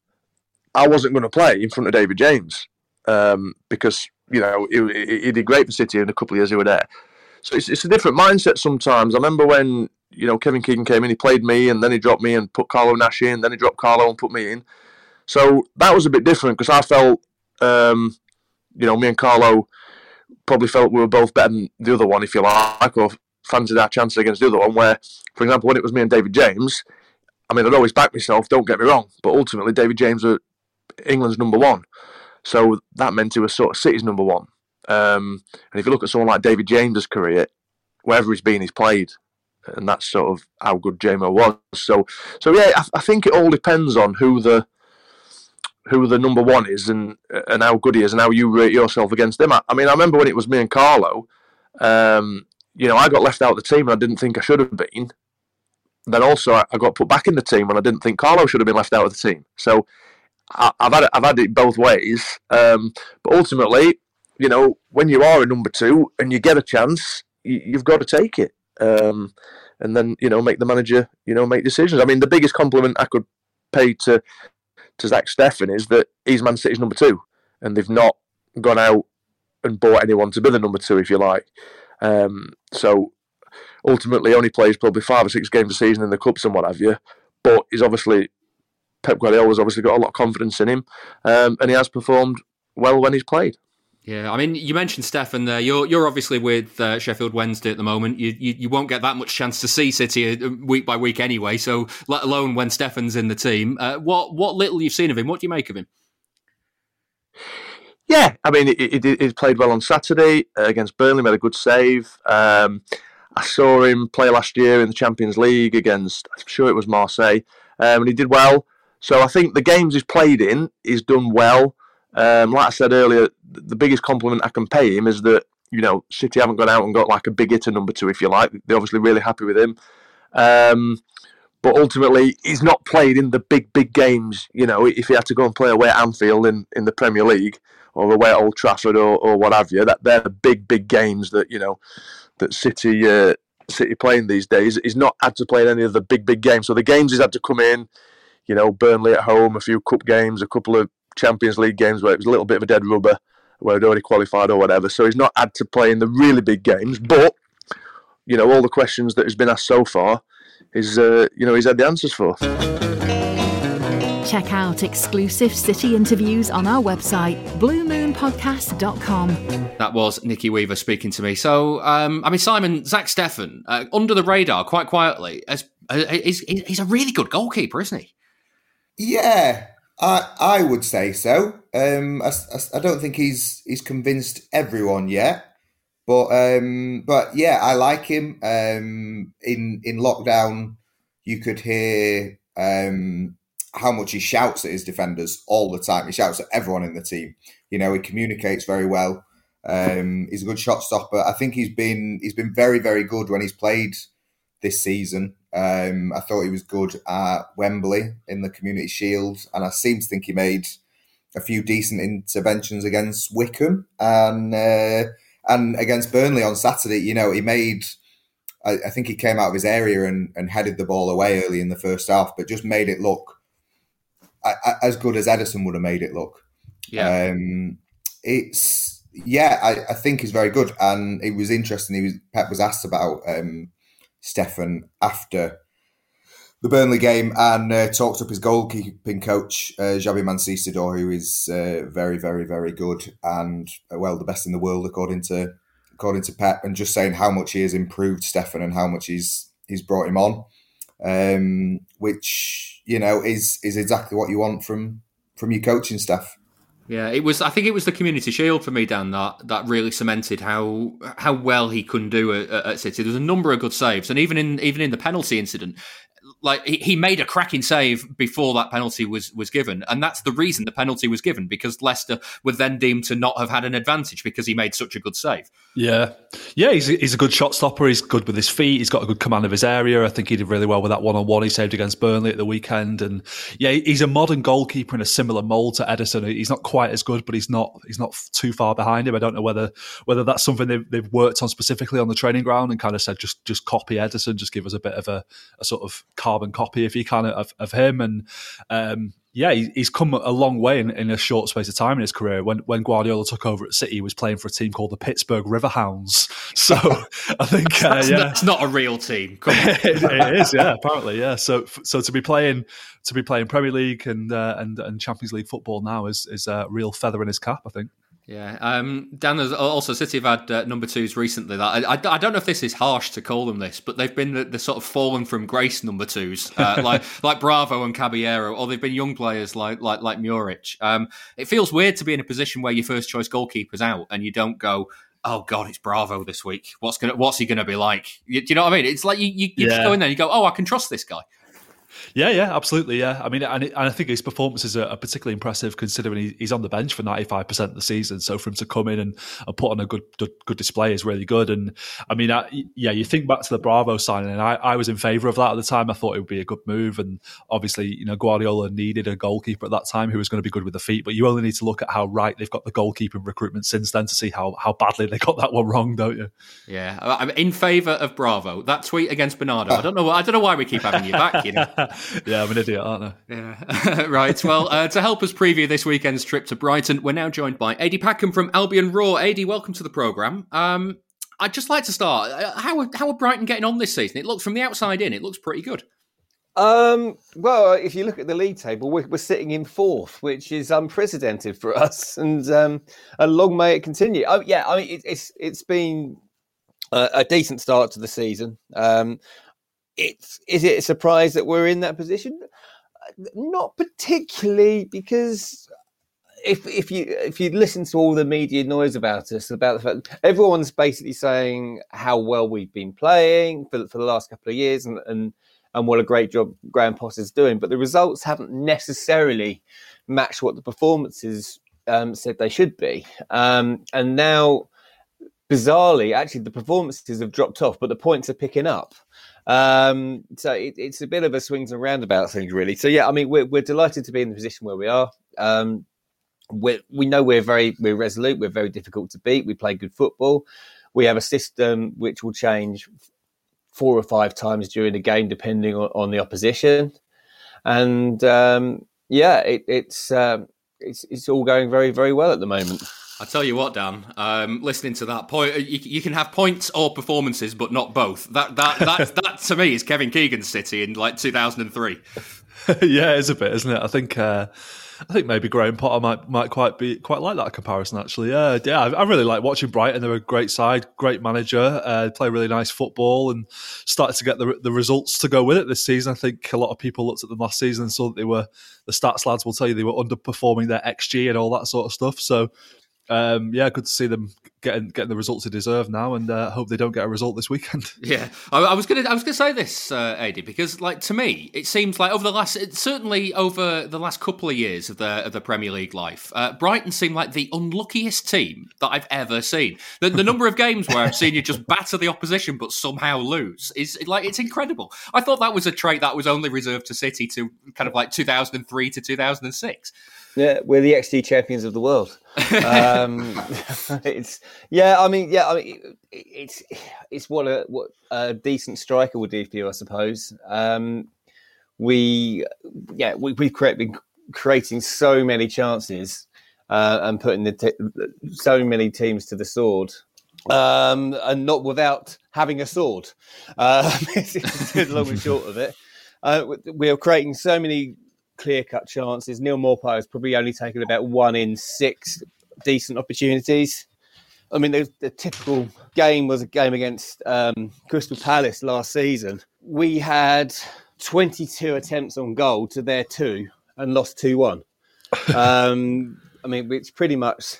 [SPEAKER 11] I wasn't going to play in front of David James um, because you know, he, he did great for City in a couple of years he were there. So it's, it's a different mindset sometimes. I remember when you know Kevin Keegan came in, he played me, and then he dropped me and put Carlo Nash in, then he dropped Carlo and put me in. So that was a bit different because I felt, um, you know, me and Carlo probably felt we were both better than the other one, if you like, or fancied our chances against the other one. Where, for example, when it was me and David James, I mean, I'd always back myself. Don't get me wrong, but ultimately, David James was England's number one, so that meant he was sort of City's number one. Um, and if you look at someone like David James's career, wherever he's been, he's played, and that's sort of how good Jamo was. So, so yeah, I, I think it all depends on who the who the number one is and and how good he is and how you rate yourself against him. I, I mean, I remember when it was me and Carlo. Um, you know, I got left out of the team and I didn't think I should have been. Then also, I got put back in the team and I didn't think Carlo should have been left out of the team. So I, have had it, I've had it both ways. Um, but ultimately, you know, when you are a number two and you get a chance, you, have got to take it. Um, and then you know, make the manager, you know, make decisions. I mean, the biggest compliment I could pay to to Zack Steffen is that he's Man City's number two, and they've not gone out and bought anyone to be the number two, if you like. Um, so ultimately, only plays probably five or six games a season in the cups and what have you. But he's obviously Pep Guardiola's obviously got a lot of confidence in him, um, and he has performed well when he's played.
[SPEAKER 2] Yeah, I mean, you mentioned Steffen there. You're you're obviously with uh, Sheffield Wednesday at the moment. You, you, you won't get that much chance to see City uh, week by week anyway. So let alone when Steffen's in the team. Uh, what what little you've seen of him, what do you make of him?
[SPEAKER 11] Yeah, I mean, he, played well on Saturday uh, against Burnley. Made a good save. Um, I saw him play last year in the Champions League against, I'm sure it was Marseille, um, and he did well. So I think the games he's played in, he's done well. Um, like I said earlier, the biggest compliment I can pay him is that you know City haven't gone out and got like a big hitter number two, if you like. They're obviously really happy with him. Um, but ultimately, he's not played in the big, big games. You know, if he had to go and play away at Anfield in, in the Premier League or away at Old Trafford or, or what have you, that they're the big, big games that you know that City uh, City playing these days. He's not had to play in any of the big, big games. So the games he's had to come in, you know, Burnley at home, a few cup games, a couple of Champions League games where it was a little bit of a dead rubber, where he'd already qualified or whatever. So he's not had to play in the really big games. But, you know, all the questions that has been asked so far, is, uh, you know, he's had the answers for.
[SPEAKER 1] Check out exclusive City interviews on our website, bluemoonpodcast.com.
[SPEAKER 2] That was Nicky Weaver speaking to me. So, um, I mean, Simon, Zack Steffen, uh, under the radar, quite quietly, as, uh, he's, he's a really good goalkeeper, isn't he?
[SPEAKER 4] Yeah, I I would say so. Um, I, I, I, don't think he's he's convinced everyone yet, but um, but yeah, I like him. Um, in in lockdown, you could hear um, how much he shouts at his defenders all the time. He shouts at everyone in the team. You know, he communicates very well. Um, he's a good shot stopper. I think he's been he's been very very good when he's played this season. Um, I thought he was good at Wembley in the Community Shield, and I seem to think he made a few decent interventions against Wycombe and uh, and against Burnley on Saturday. You know, he made. I, I, think he came out of his area and, and headed the ball away early in the first half, but just made it look as good as Ederson would have made it look. Yeah, um, it's yeah, I, I think he's very good, and it was interesting. He was Pep was asked about. Um, Steffen after the Burnley game and uh, talked up his goalkeeping coach, uh, Mancisidor, who is uh, very, very, very good and uh, well the best in the world according to according to Pep, and just saying how much he has improved Steffen and how much he's he's brought him on, um, which you know is is exactly what you want from from your coaching staff.
[SPEAKER 2] Yeah, it was. I think it was the Community Shield for me, Dan, that that really cemented how how well he couldn't do at, at City. There's a number of good saves, and even in even in the penalty incident, like he, made a cracking save before that penalty was was given, and that's the reason the penalty was given because Leicester were then deemed to not have had an advantage because he made such a good save.
[SPEAKER 3] Yeah, yeah, he's he's a good shot stopper. He's good with his feet. He's got a good command of his area. I think he did really well with that one on one he saved against Burnley at the weekend. And yeah, he's a modern goalkeeper in a similar mold to Ederson. He's not quite as good, but he's not he's not too far behind him. I don't know whether whether that's something they've, they've worked on specifically on the training ground and kind of said just just copy Ederson, just give us a bit of a, a sort of carbon copy if you can of, of him. And um, yeah, he's come a long way in, in, a short space of time in his career. When when Guardiola took over at City, he was playing for a team called the Pittsburgh Riverhounds. <laughs> So I think
[SPEAKER 2] uh,
[SPEAKER 3] yeah,
[SPEAKER 2] that's not a real team. <laughs>
[SPEAKER 3] it, it is, yeah, apparently, yeah. So so to be playing to be playing Premier League and uh, and and Champions League football now is is a real feather in his cap. I think.
[SPEAKER 2] Yeah, um, Dan. Also City have had uh, number twos recently. That I, I, I, don't know if this is harsh to call them this, but they've been the, the sort of fallen from grace number twos, uh, <laughs> like like Bravo and Caballero, or they've been young players like like like Muric. Um, it feels weird to be in a position where your first choice goalkeeper's out and you don't go. Oh God, it's Bravo this week. What's gonna What's he gonna be like? You, do you know what I mean? It's like you, you, you yeah. just go in there and you go, oh, I can trust this guy.
[SPEAKER 3] Yeah, yeah, absolutely. Yeah, I mean, and, and I think his performances are, are particularly impressive considering he, he's on the bench for ninety five percent of the season. So for him to come in and, and put on a good, good, good display is really good. And I mean, I, yeah, you think back to the Bravo signing, and I, I was in favour of that at the time. I thought it would be a good move, and obviously, you know, Guardiola needed a goalkeeper at that time who was going to be good with the feet. But you only need to look at how right they've got the goalkeeping recruitment since then to see how how badly they got that one wrong, don't you?
[SPEAKER 2] Yeah, I'm in favour of Bravo. That tweet against Bernardo. I don't know. I don't know why we keep having you back. You know. <laughs>
[SPEAKER 3] yeah, I'm an idiot, aren't I?
[SPEAKER 2] Yeah. <laughs> right. Well, uh, to help us preview this weekend's trip to Brighton, we're now joined by Ady Packham from Albion Roar. Ady, welcome to the programme. Um, I'd just like to start. Uh, how, how are Brighton getting on this season? It looks from the outside in, it looks pretty good.
[SPEAKER 12] Um, well, if you look at the league table, we're, we're, sitting in fourth, which is unprecedented for <laughs> us, and um, and long may it continue. Oh, yeah, I mean it, it's it's been a, a, decent start to the season. Um, it's is it a surprise that we're in that position? Not particularly, because if if you if you listen to all the media noise about us, about the fact everyone's basically saying how well we've been playing for for the last couple of years and and and what a great job Graham Potter's doing, but the results haven't necessarily matched what the performances um, said they should be. Um, and now, bizarrely, actually, the performances have dropped off, but the points are picking up. Um, so it, it's a bit of a swings and roundabouts thing, really. So yeah, I mean, we're, we're delighted to be in the position where we are. Um, we we know we're very we're resolute. We're very difficult to beat. We play good football. We have a system which will change four or five times during the game, depending on, on the opposition. And um, yeah, it, it's um, it's it's all going very very well at the moment.
[SPEAKER 2] I tell you what, Dan. Um, listening to that point, you, you, can have points or performances, but not both. That that that <laughs> that to me is Kevin Keegan's City in like 2003. <laughs>
[SPEAKER 3] yeah, it's a bit, isn't it? I think. Uh, I think maybe Graham Potter might might quite be quite like that comparison. Actually, yeah, yeah. I, I really like watching Brighton. They're a great side, great manager. Uh, play really nice football and started to get the the results to go with it this season. I think a lot of people looked at them last season and saw that they were the stats lads will tell you they were underperforming their xG and all that sort of stuff. So um, yeah, good to see them getting getting the results they deserve now, and uh, hope they don't get a result this weekend. <laughs>
[SPEAKER 2] Yeah, I, I was gonna I was gonna say this, uh, Ady, because like to me, it seems like over the last certainly over the last couple of years of the of the Premier League life, uh, Brighton seem like the unluckiest team that I've ever seen. The, the number of games where I've seen you just batter the opposition but somehow lose is like it's incredible. I thought that was a trait that was only reserved to City to kind of like 2003 to 2006.
[SPEAKER 12] Yeah, we're the XG champions of the world. Um, <laughs> <laughs> it's yeah, I mean, yeah, I mean, it's it's what a what a decent striker would do for you, I suppose. Um, we yeah, we, we've been creating so many chances uh, and putting the t- so many teams to the sword. Um, and not without having a sword. Uh, <laughs> it's long and short of it. Uh, we are creating so many clear cut chances. Neal Maupay has probably only taken about one in six decent opportunities. I mean, the, the typical game was a game against um, Crystal Palace last season. We had 22 attempts on goal to their two and lost 2 1. <laughs> Um, I mean, which pretty much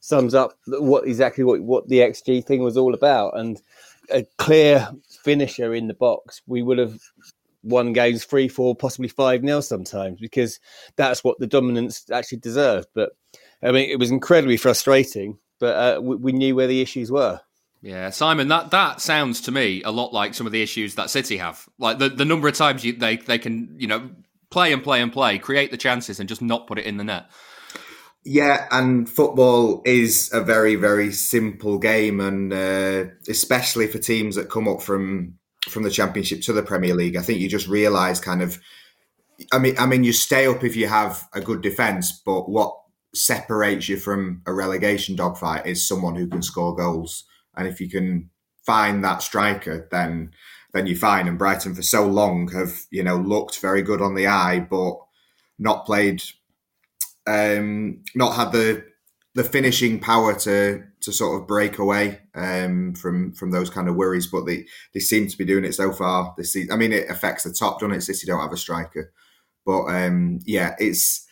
[SPEAKER 12] sums up what exactly what, what the XG thing was all about. And a clear finisher in the box, we would have won games three, four, possibly five nil sometimes because that's what the dominance actually deserved. But I mean, it was incredibly frustrating, but uh, we, we, knew where the issues were.
[SPEAKER 2] Yeah, Simon, that, that sounds to me a lot like some of the issues that City have. Like the, the number of times you, they they can you know play and play and play, create the chances, and just not put it in the net.
[SPEAKER 4] Yeah, and football is a very, very simple game, and uh, especially for teams that come up from from the Championship to the Premier League, I think you just realise kind of I mean, I mean, you stay up if you have a good defense, but what separates you from a relegation dogfight is someone who can score goals, and if you can find that striker, then then you're fine. And Brighton for so long have you know looked very good on the eye, but not played, um, not had the the finishing power to to sort of break away um, from from those kind of worries. But they they seem to be doing it so far this season. I mean, it affects the top, doesn't it? City don't have a striker, but um, yeah, it's.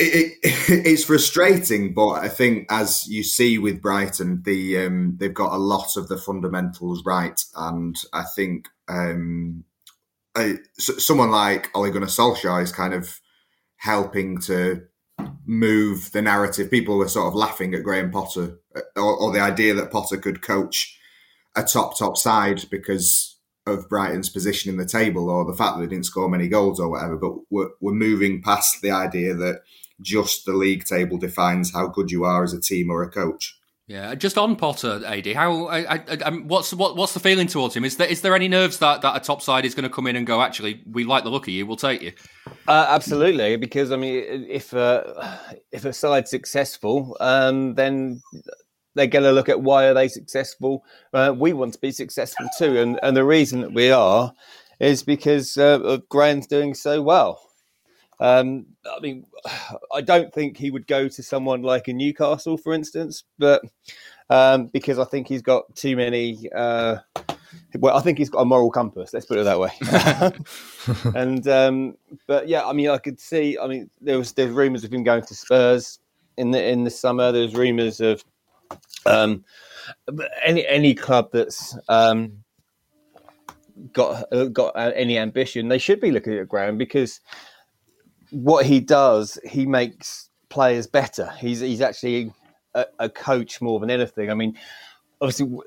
[SPEAKER 4] It, it, <laughs> it's frustrating, but I think as you see with Brighton, the um, they've got a lot of the fundamentals right, and I think um, I, someone like Ole Gunnar Solskjaer is kind of helping to move the narrative. People were sort of laughing at Graham Potter uh, or, or, the idea that Potter could coach a top top side because of Brighton's position in the table or the fact that they didn't score many goals or whatever. But we're, we're moving past the idea that just the league table defines how good you are as a team or a coach.
[SPEAKER 2] Yeah, just on Potter, Ad, how I, I, I, what's what, what's the feeling towards him? Is there is there any nerves that, that a top side is going to come in and go? Actually, we like the look of you. We'll take you.
[SPEAKER 12] Uh, absolutely, because I mean, if uh, if a side's successful, um, then they're going to look at why are they successful. Uh, we want to be successful too, and and the reason that we are is because uh, Graham's doing so well. Um, I mean, <sighs> I don't think he would go to someone like a Newcastle, for instance, but um, because I think he's got too many. Uh, well, I think he's got a moral compass. Let's put it that way. <laughs> <laughs> and um, but yeah, I mean, I could see. I mean, there was there's rumours of him going to Spurs in the in the summer. There's rumours of um, any any club that's um, got uh, got any ambition. They should be looking at Graham because what he does, he makes players better. He's he's actually a, a, coach more than anything. I mean, obviously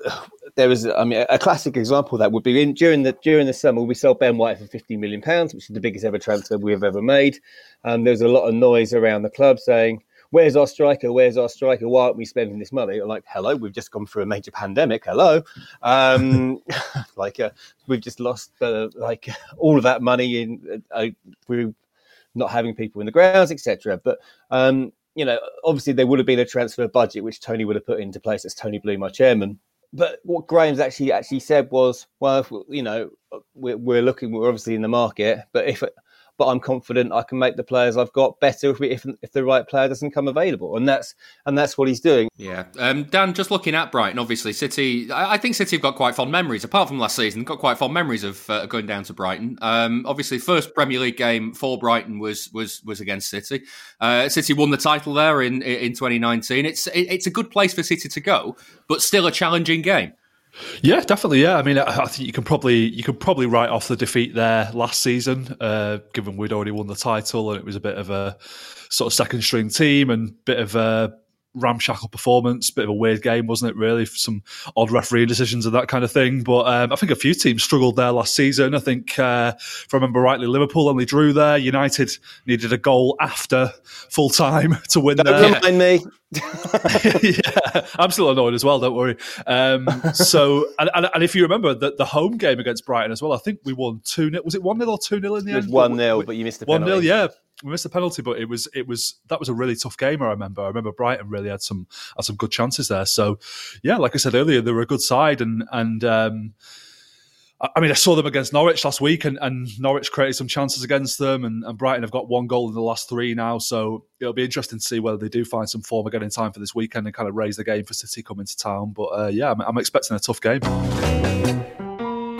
[SPEAKER 12] there was I mean a classic example that would be in during the during the summer we sold Ben White for fifty million pounds, which is the biggest ever transfer we've ever made. And there was a lot of noise around the club saying. Where's our striker? Where's our striker? Why aren't we spending this money? Like, hello, we've just gone through a major pandemic. Hello, um, <laughs> like uh, we've just lost uh, like all of that money in uh, through not having people in the grounds, etc. But um, you know, obviously there would have been a transfer budget which Tony would have put into place as Tony Bloom, my chairman. But what Graham's actually actually said was, well, if, you know, we're, we're looking, we're obviously in the market, but if but I'm confident I can make the players I've got better if, we, if, if the right player doesn't come available, and that's and that's what he's doing.
[SPEAKER 2] Yeah, um, Dan, just looking at Brighton, obviously City. I, I, think City have got quite fond memories, apart from last season, got quite fond memories of uh, going down to Brighton. Um, obviously, first Premier League game for Brighton was was was against City. Uh, City won the title there in in 2019. It's it, it's a good place for City to go, but still a challenging game.
[SPEAKER 3] Yeah, definitely. Yeah, I mean, I think you can probably you can probably write off the defeat there last season, uh, given we'd already won the title and it was a bit of a sort of second string team and bit of a ramshackle performance. Bit of a weird game, wasn't it? Really, some odd referee decisions and that kind of thing. But um, I think a few teams struggled there last season. I think, uh, if I remember rightly, Liverpool only drew there. United needed a goal after full time <laughs> to win
[SPEAKER 12] don't
[SPEAKER 3] there.
[SPEAKER 12] Remind me. <laughs>
[SPEAKER 3] yeah, I'm still annoyed as well. Don't worry. Um, so, and, and, and, if you remember the, the home game against Brighton as well, I think we won two 0 Was it one 0 or two 0 in the
[SPEAKER 12] it
[SPEAKER 3] end?
[SPEAKER 12] One 0 but you missed the
[SPEAKER 3] one
[SPEAKER 12] 0
[SPEAKER 3] Yeah, we missed the penalty, but it was it was that was a really tough game. I remember. I remember Brighton really had some had some good chances there. So, yeah, like I said earlier, they were a good side, and and. Um, I mean, I saw them against Norwich last week, and, and Norwich created some chances against them, and, and, Brighton have got one goal in the last three now. So it'll be interesting to see whether they do find some form again in time for this weekend and kind of raise the game for City coming to town. But uh, yeah, I'm, I'm expecting a tough game.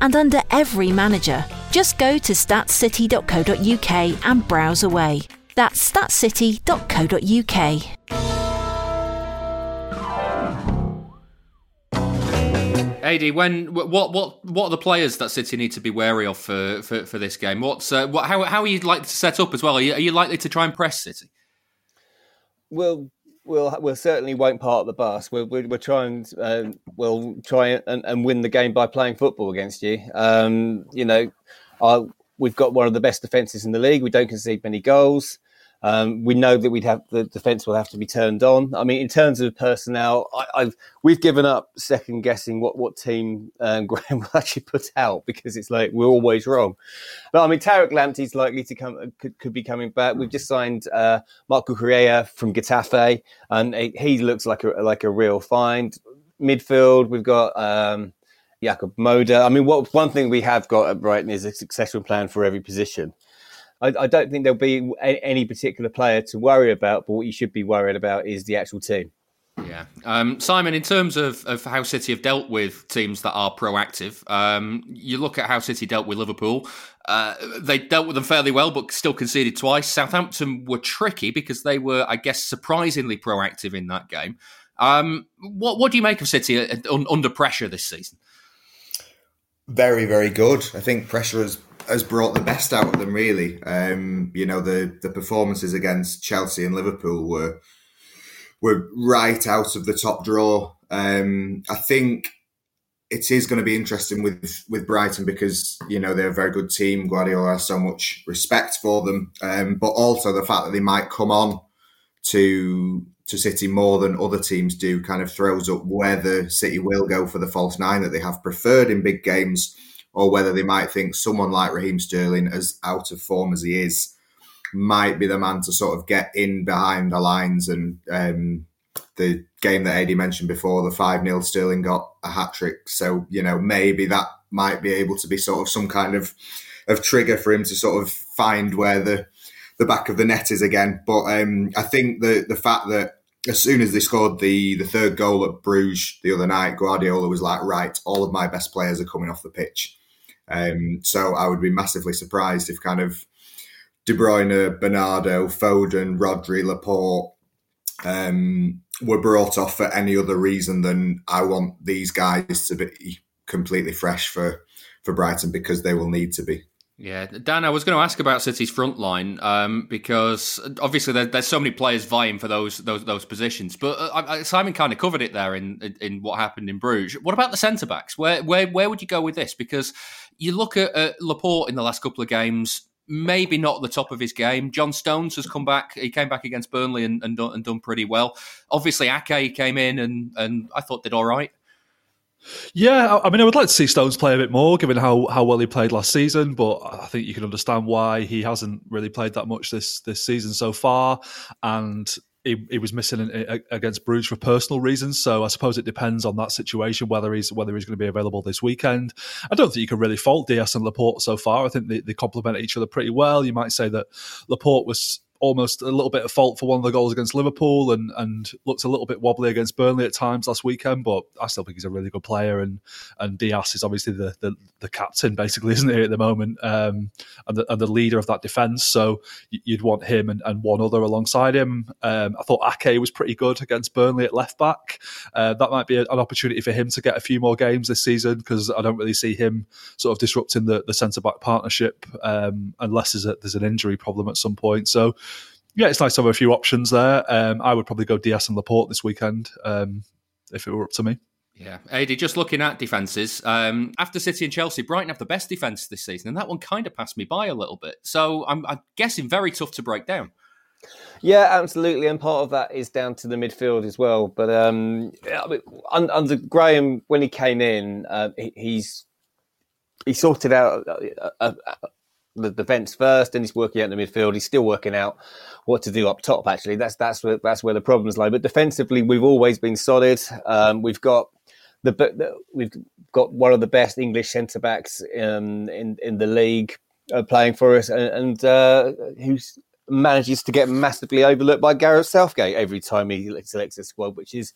[SPEAKER 13] and under every manager. Just go to statscity.co.uk and browse away. That's statscity.co.uk.
[SPEAKER 2] Ad, when what what what are the players that City need to be wary of for for, for this game? What's uh, what, how how are you likely to set up as well? Are you, are you likely to try and press City?
[SPEAKER 12] we'll we'll we'll certainly won't part the bus. We'll we'll, we'll try and um, we'll try and, and win the game by playing football against you. Um, you know, our, we've got one of the best defenses in the league. We don't concede many goals. Um, we know that we'd have the defence will have to be turned on. I mean, in terms of personnel, I, we've given up second guessing what what team um, <laughs> Graham will actually put out because it's like we're always wrong. But I mean, Tariq Lamptey's likely to come could, could be coming back. We've just signed uh, Marc Cucurella from Getafe, and he looks like a like a real find. Midfield, we've got. Um, Jakub Moder. I mean, what one thing we have got at Brighton is a succession plan for every position. I, I, don't think there'll be any particular player to worry about, but what you should be worried about is the actual team.
[SPEAKER 2] Yeah. Um, Simon, in terms of, of how City have dealt with teams that are proactive, um, you look at how City dealt with Liverpool. Uh, they dealt with them fairly well, but still conceded twice. Southampton were tricky because they were, I guess, surprisingly proactive in that game. Um, what, what do you make of City uh, under pressure this season?
[SPEAKER 4] Very, very good. I think pressure has has brought the best out of them. Really, um, you know the the performances against Chelsea and Liverpool were were right out of the top draw. Um, I think it is going to be interesting with with Brighton because you know they're a very good team. Guardiola has so much respect for them, um, but also the fact that they might come on to to City more than other teams do kind of throws up whether City will go for the false nine that they have preferred in big games or whether they might think someone like Raheem Sterling, as out of form as he is, might be the man to sort of get in behind the lines. And um, the game that Eddie mentioned before, the 5 0 Sterling got a hat trick. So, you know, maybe that might be able to be sort of some kind of, of trigger for him to sort of find where the, the back of the net is again. But um, I think the, the fact that as soon as they scored the the third goal at Bruges the other night, Guardiola was like, right, all of my best players are coming off the pitch. Um, so I would be massively surprised if kind of De Bruyne, Bernardo, Foden, Rodri, Laporte um, were brought off for any other reason than I want these guys to be completely fresh for for Brighton because they will need to be.
[SPEAKER 2] Yeah, Dan, I was going to ask about City's front line um, because obviously there, there's so many players vying for those those those positions. But uh, Simon kind of covered it there in, in, what happened in Bruges. What about the centre backs? Where where where would you go with this? Because you look at, at Laporte in the last couple of games, maybe not the top of his game. John Stones has come back. He came back against Burnley and, and, done, and done pretty well. Obviously, Ake came in and, and I thought did all right.
[SPEAKER 3] Yeah, I mean, I would like to see Stones play a bit more, given how, how well he played last season. But I think you can understand why he hasn't really played that much this this season so far. And he, he was missing against Bruges for personal reasons. So I suppose it depends on that situation whether he's whether he's going to be available this weekend. I don't think you can really fault Dias and Laporte so far. I think they, they complement each other pretty well. You might say that Laporte was almost a little bit of fault for one of the goals against Liverpool and and looked a little bit wobbly against Burnley at times last weekend. But I still think he's a really good player, and and Dias is obviously the the, the captain, basically, <laughs> isn't he at the moment, um, and, the, and the leader of that defence. So you'd want him and, and one other alongside him. Um, I thought Ake was pretty good against Burnley at left back. Uh, that might be an opportunity for him to get a few more games this season because I don't really see him sort of disrupting the, the centre back partnership um, unless there's, a, there's an injury problem at some point. So yeah, it's nice to have a few options there. Um, I would probably go Dias and Laporte this weekend um, if it were up to me.
[SPEAKER 2] Yeah, Ady, just looking at defences, um, after City and Chelsea, Brighton have the best defence this season, and that one kind of passed me by a little bit. So I'm, I'm guessing very tough to break down.
[SPEAKER 12] Yeah, absolutely, and part of that is down to the midfield as well. But um, I mean, under Graham, when he came in, uh, he, he's he sorted out a, a, the defence first, and he's working out in the midfield. He's still working out what to do up top. Actually, that's that's where that's where the problems lie. But defensively, we've always been solid. Um, we've got the, we've got one of the best English centre backs um, in in the league uh, playing for us, and, and uh, who's manages to get massively overlooked by Gareth Southgate every time he selects a squad, which is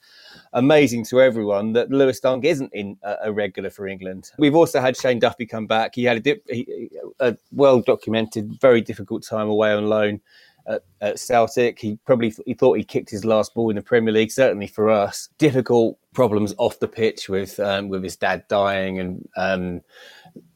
[SPEAKER 12] amazing to everyone that Lewis Dunk isn't in a, regular for England. We've also had Shane Duffy come back. He had a, dip, he, a well documented, very difficult time away on loan. At, at, Celtic. He probably th- he thought he kicked his last ball in the Premier League. Certainly for us, difficult problems off the pitch with um, with his dad dying and um,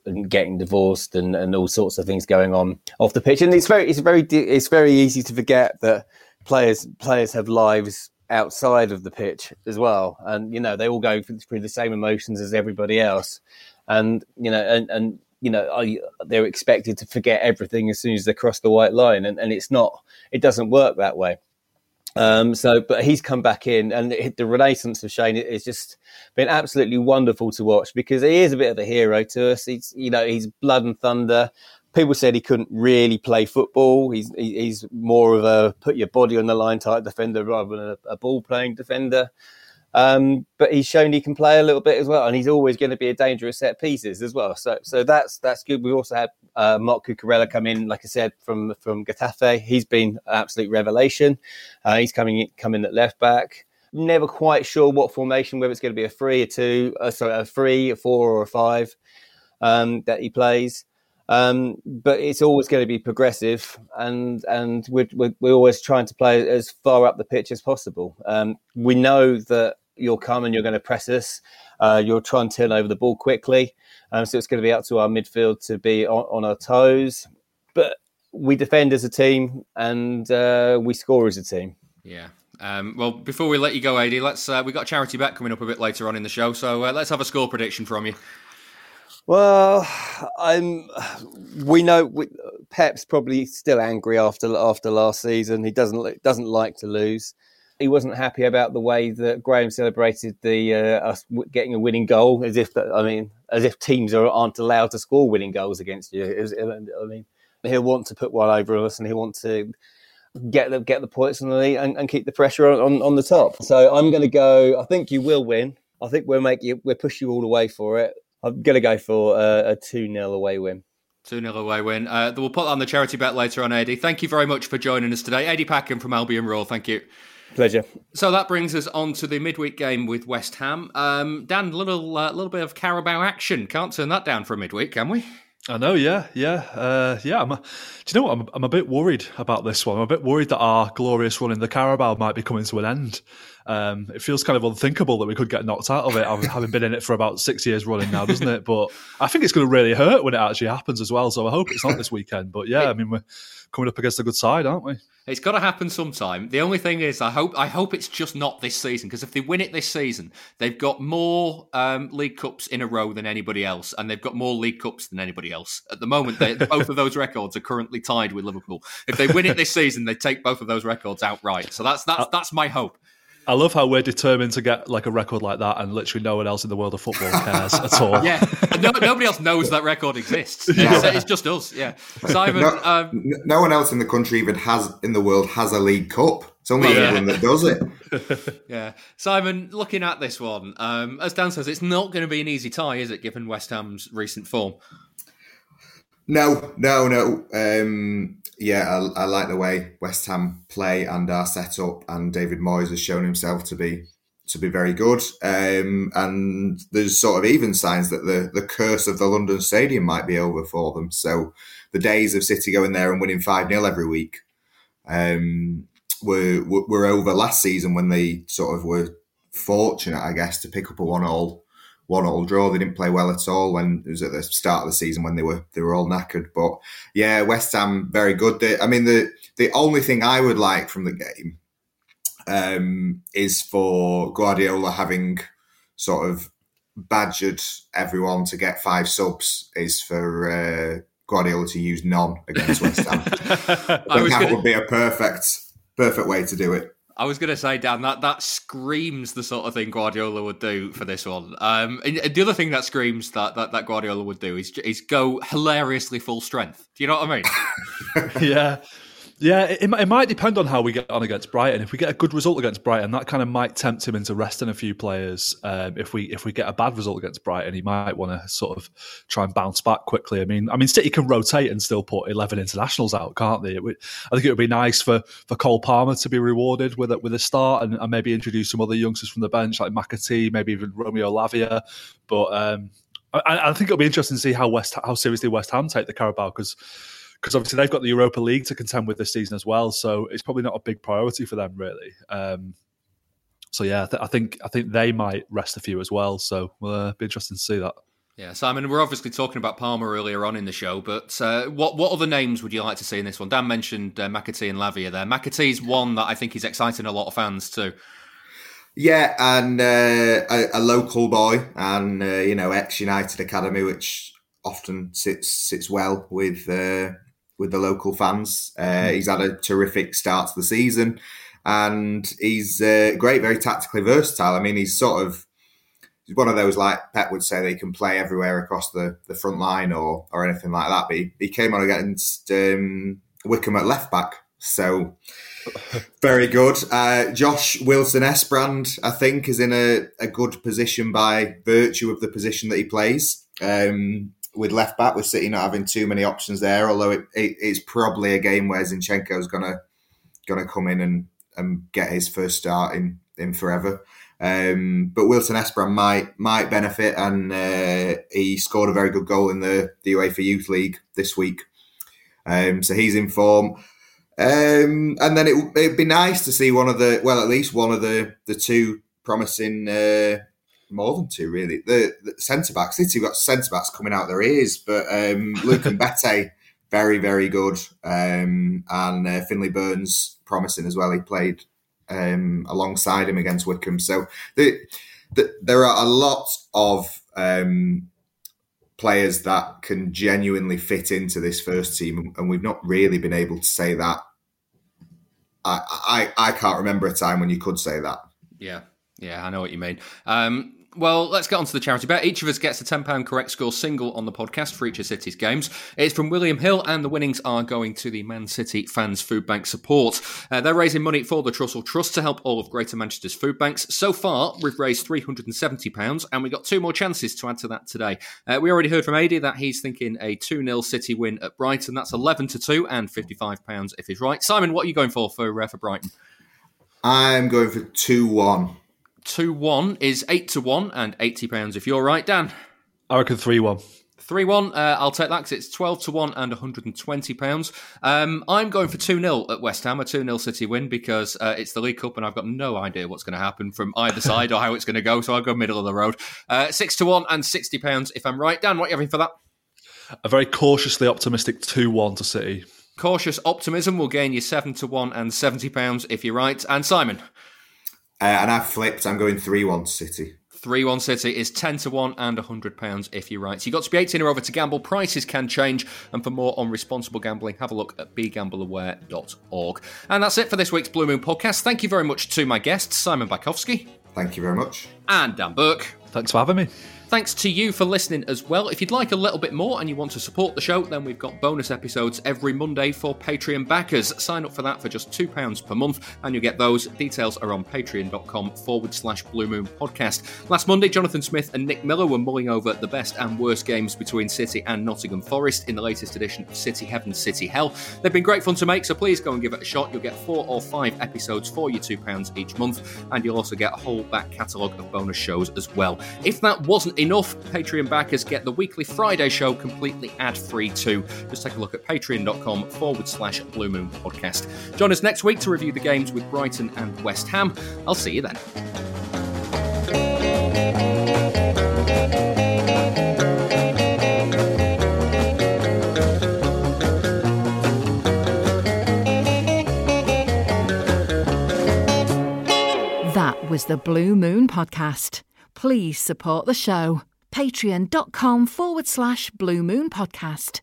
[SPEAKER 12] and getting divorced and, and all sorts of things going on off the pitch. And it's very it's very it's very easy to forget that players players have lives outside of the pitch as well, and you know they all go through the same emotions as everybody else, and you know and and you know they're expected to forget everything as soon as they cross the white line, and, and it's not it doesn't work that way. Um, so, but he's come back in, and the renaissance of Shane has just been absolutely wonderful to watch because he is a bit of a hero to us. He's, you know, he's blood and thunder. People said he couldn't really play football. He's he's more of a put your body on the line type defender rather than a, a ball playing defender. Um, but he's shown he can play a little bit as well, and he's always going to be a dangerous set pieces as well. So, so that's that's good. We've also had uh, Marc Cucurella come in, like I said, from from Getafe. He's been an absolute revelation. Uh, he's coming coming at left back. Never quite sure what formation, whether it's going to be a three, a two, uh, sorry, a three, a four, or a five um, that he plays. Um, but it's always going to be progressive, and and we're, we're, we're, always trying to play as far up the pitch as possible. Um, we know that you'll come and you're going to press us. Uh, you'll try and turn over the ball quickly. Um, so it's going to be up to our midfield to be on, on our toes. But we defend as a team and uh, we score as a team.
[SPEAKER 2] Yeah. Um, well, before we let you go, AD, let's uh, we got charity bet coming up a bit later on in the show, so uh, let's have a score prediction from you.
[SPEAKER 12] Well, I'm. We know we, Pep's probably still angry after after last season. He doesn't doesn't like to lose he wasn't happy about the way that Graham celebrated the uh, us getting a winning goal, as if that, I mean, as if teams are, aren't allowed to score winning goals against you. Was, I mean, he'll want to put one over us, and he'll want to get the get the points and, and, and keep the pressure on, on, on the top. So I'm going to go. I think you will win. I think we'll make you. We'll push you all the way for it. I'm going to go for a, a two 0 away win.
[SPEAKER 2] 2 0 away win. Uh, we'll put that on the charity bet later on, Eddie. Thank you very much for joining us today. Eddie Packham from Albion Roar, thank you.
[SPEAKER 12] Pleasure.
[SPEAKER 2] So that brings us on to the midweek game with West Ham. Um, Dan, little uh, little bit of Carabao action. Can't turn that down for a midweek, can we?
[SPEAKER 3] I know, yeah, yeah, uh, yeah. I'm a, do you know what? I'm, I'm a bit worried about this one. I'm a bit worried that our glorious run in the Carabao might be coming to an end. Um, it feels kind of unthinkable that we could get knocked out of it, having been in it for about six years running now, doesn't it? But I think it's going to really hurt when it actually happens as well. So I hope it's not this weekend. But yeah, I mean, we're coming up against a good side, aren't we?
[SPEAKER 2] It's got to happen sometime. The only thing is, I hope I hope it's just not this season because if they win it this season, they've got more um, League Cups in a row than anybody else, and they've got more League Cups than anybody else. At the moment, <laughs> both of those records are currently tied with Liverpool. If they win it this season, they take both of those records outright. So that's that's uh, that's my hope.
[SPEAKER 3] I love how we're determined to get like a record like that, and literally no one else in the world of football cares at all.
[SPEAKER 2] Yeah, no, nobody else knows that record exists. Yeah. It's, it's, just us. Yeah, Simon.
[SPEAKER 4] No,
[SPEAKER 2] um,
[SPEAKER 4] no, one else in the country even has in the world has a League Cup. It's only yeah. England that does
[SPEAKER 2] it. <laughs> yeah, Simon. Looking at this one, um, as Dan says, it's not going to be an easy tie, is it? Given West Ham's recent form.
[SPEAKER 4] No, no, no. Um, yeah, I, I, like the way West Ham play and are set up, and David Moyes has shown himself to be to be very good. Um, and there's sort of even signs that the the curse of the London Stadium might be over for them. So the days of City going there and winning five 0 every week um, were were over last season when they sort of were fortunate, I guess, to pick up a one all one all draw. They didn't play well at all when it was at the start of the season when they were they were all knackered. But yeah, West Ham very good. They, I mean the the only thing I would like from the game um, is for Guardiola having sort of badgered everyone to get five subs is for uh, Guardiola to use none against West Ham. <laughs> I think that gonna... would be a perfect perfect way to do it.
[SPEAKER 2] I was going to say, Dan, that that screams the sort of thing Guardiola would do for this one. Um, and the other thing that screams that, that, that Guardiola would do is is go hilariously full strength. Do you know what I
[SPEAKER 3] mean? <laughs> yeah, yeah, it, it, might depend on how we get on against Brighton. If we get a good result against Brighton, that kind of might tempt him into resting a few players. Um, if we if we get a bad result against Brighton, he might want to sort of try and bounce back quickly. I mean, I mean, City can rotate and still put eleven internationals out, can't they? Would, I think it would be nice for, for Cole Palmer to be rewarded with a, with a start and, and maybe introduce some other youngsters from the bench like McAtee, maybe even Romeo Lavia. But um, I, I think it'll be interesting to see how West how seriously West Ham take the Carabao because because obviously they've got the Europa League to contend with this season as well. So it's probably not a big priority for them, really. Um, so yeah, I, th- I, think I think they might rest a few as well. So we'll uh, be interesting to see that.
[SPEAKER 2] Yeah, Simon, we're obviously talking about Palmer earlier on in the show, but uh, what what other names would you like to see in this one? Dan mentioned uh, McAtee and Lavia there. McAtee's one that I think is exciting a lot of fans too.
[SPEAKER 4] Yeah, and uh, a, a, local boy, and uh, you know, ex United Academy, which often sits sits well with uh, with the local fans. Mm. He's had a terrific start to the season, and he's uh, great, very tactically versatile. I mean, he's sort of he's one of those like Pep would say they can play everywhere across the, the front line or or anything like that. But he, he came on against um, Wycombe at left back, so <laughs> very good. Uh, Josh Wilson Esbrand, I think, is in a, a good position by virtue of the position that he plays. Um, with left back, with City not having too many options there, although it, it, it's probably a game where Zinchenko is gonna gonna come in and, and get his first start in in forever. Um, but Wilson Esbrand might might benefit, and uh, he scored a very good goal in the, the UEFA Youth League this week. Um, so he's in form. Um, and then it, would be nice to see one of the, well, at least one of the the two promising, uh, more than two really. The, the centre backs, City got centre backs coming out their ears, but um, <laughs> Luke Mbete, very very good, um, and uh, Finley Burns promising as well. He played um, alongside him against Wycombe. so the, the, there are a lot of um, players that can genuinely fit into this first team, and we've not really been able to say that. I I, I can't remember a time when you could say that.
[SPEAKER 2] Yeah, yeah, I know what you mean. Um, well, let's get on to the charity bet. Each of us gets a £10 correct score single on the podcast for each of City's games. It's from William Hill, and the winnings are going to the Man City Fans Food Bank support. Uh, they're raising money for the Trussell Trust to help all of Greater Manchester's food banks. So far, we've raised £370, and we've got two more chances to add to that today. Uh, we already heard from Ady that he's thinking a 2 0 City win at Brighton. That's 11 to 2 and £55 if he's right. Simon, what are you going for for, uh, for Brighton?
[SPEAKER 4] I'm going for 2 1.
[SPEAKER 2] 2 1 is 8 to 1 and £80 if you're right, Dan.
[SPEAKER 3] I reckon 3 1.
[SPEAKER 2] 3 1, uh, I'll take that because it's 12 to 1 and £120. Um, I'm going for 2 0 at West Ham, a 2 0 City win because uh, it's the League Cup and I've got no idea what's going to happen from either side or how it's going to go, so I'll go middle of the road. Uh, 6 to 1 and £60 if I'm right. Dan, what are you having for that?
[SPEAKER 3] A very cautiously optimistic 2 1 to City.
[SPEAKER 2] Cautious optimism will gain you 7 to 1 and £70 if you're right. And Simon?
[SPEAKER 4] Uh, and I flipped. I'm going 3 1 City.
[SPEAKER 2] 3 1 City is 10 to 1 and £100 if you're right. So you've got to be 18 or over to gamble. Prices can change. And for more on responsible gambling, have a look at begambleaware.org. And that's it for this week's Blue Moon podcast. Thank you very much to my guests, Simon Bajkowski.
[SPEAKER 4] Thank you very much.
[SPEAKER 2] And Dan Burke.
[SPEAKER 3] Thanks for having me.
[SPEAKER 2] Thanks to you for listening as well. If you'd like a little bit more and you want to support the show, then we've got bonus episodes every Monday for Patreon backers. Sign up for that for just £2 per month and you'll get those. Details are on patreon.com forward slash Blue Moon podcast. Last Monday, Jonathan Smith and Nick Miller were mulling over the best and worst games between City and Nottingham Forest in the latest edition of City Heaven, City Hell. They've been great fun to make, so please go and give it a shot. You'll get four or five episodes for your £2 each month, and you'll also get a whole back catalogue of bonus shows as well. If that wasn't enough, Patreon backers get the weekly Friday show completely ad free too. Just take a look at patreon.com forward slash Blue Moon podcast. Join us next week to review the games with Brighton and West Ham. I'll see you then.
[SPEAKER 1] That was the Blue Moon Podcast. Please support the show patreon.com forward slash blue moon podcast.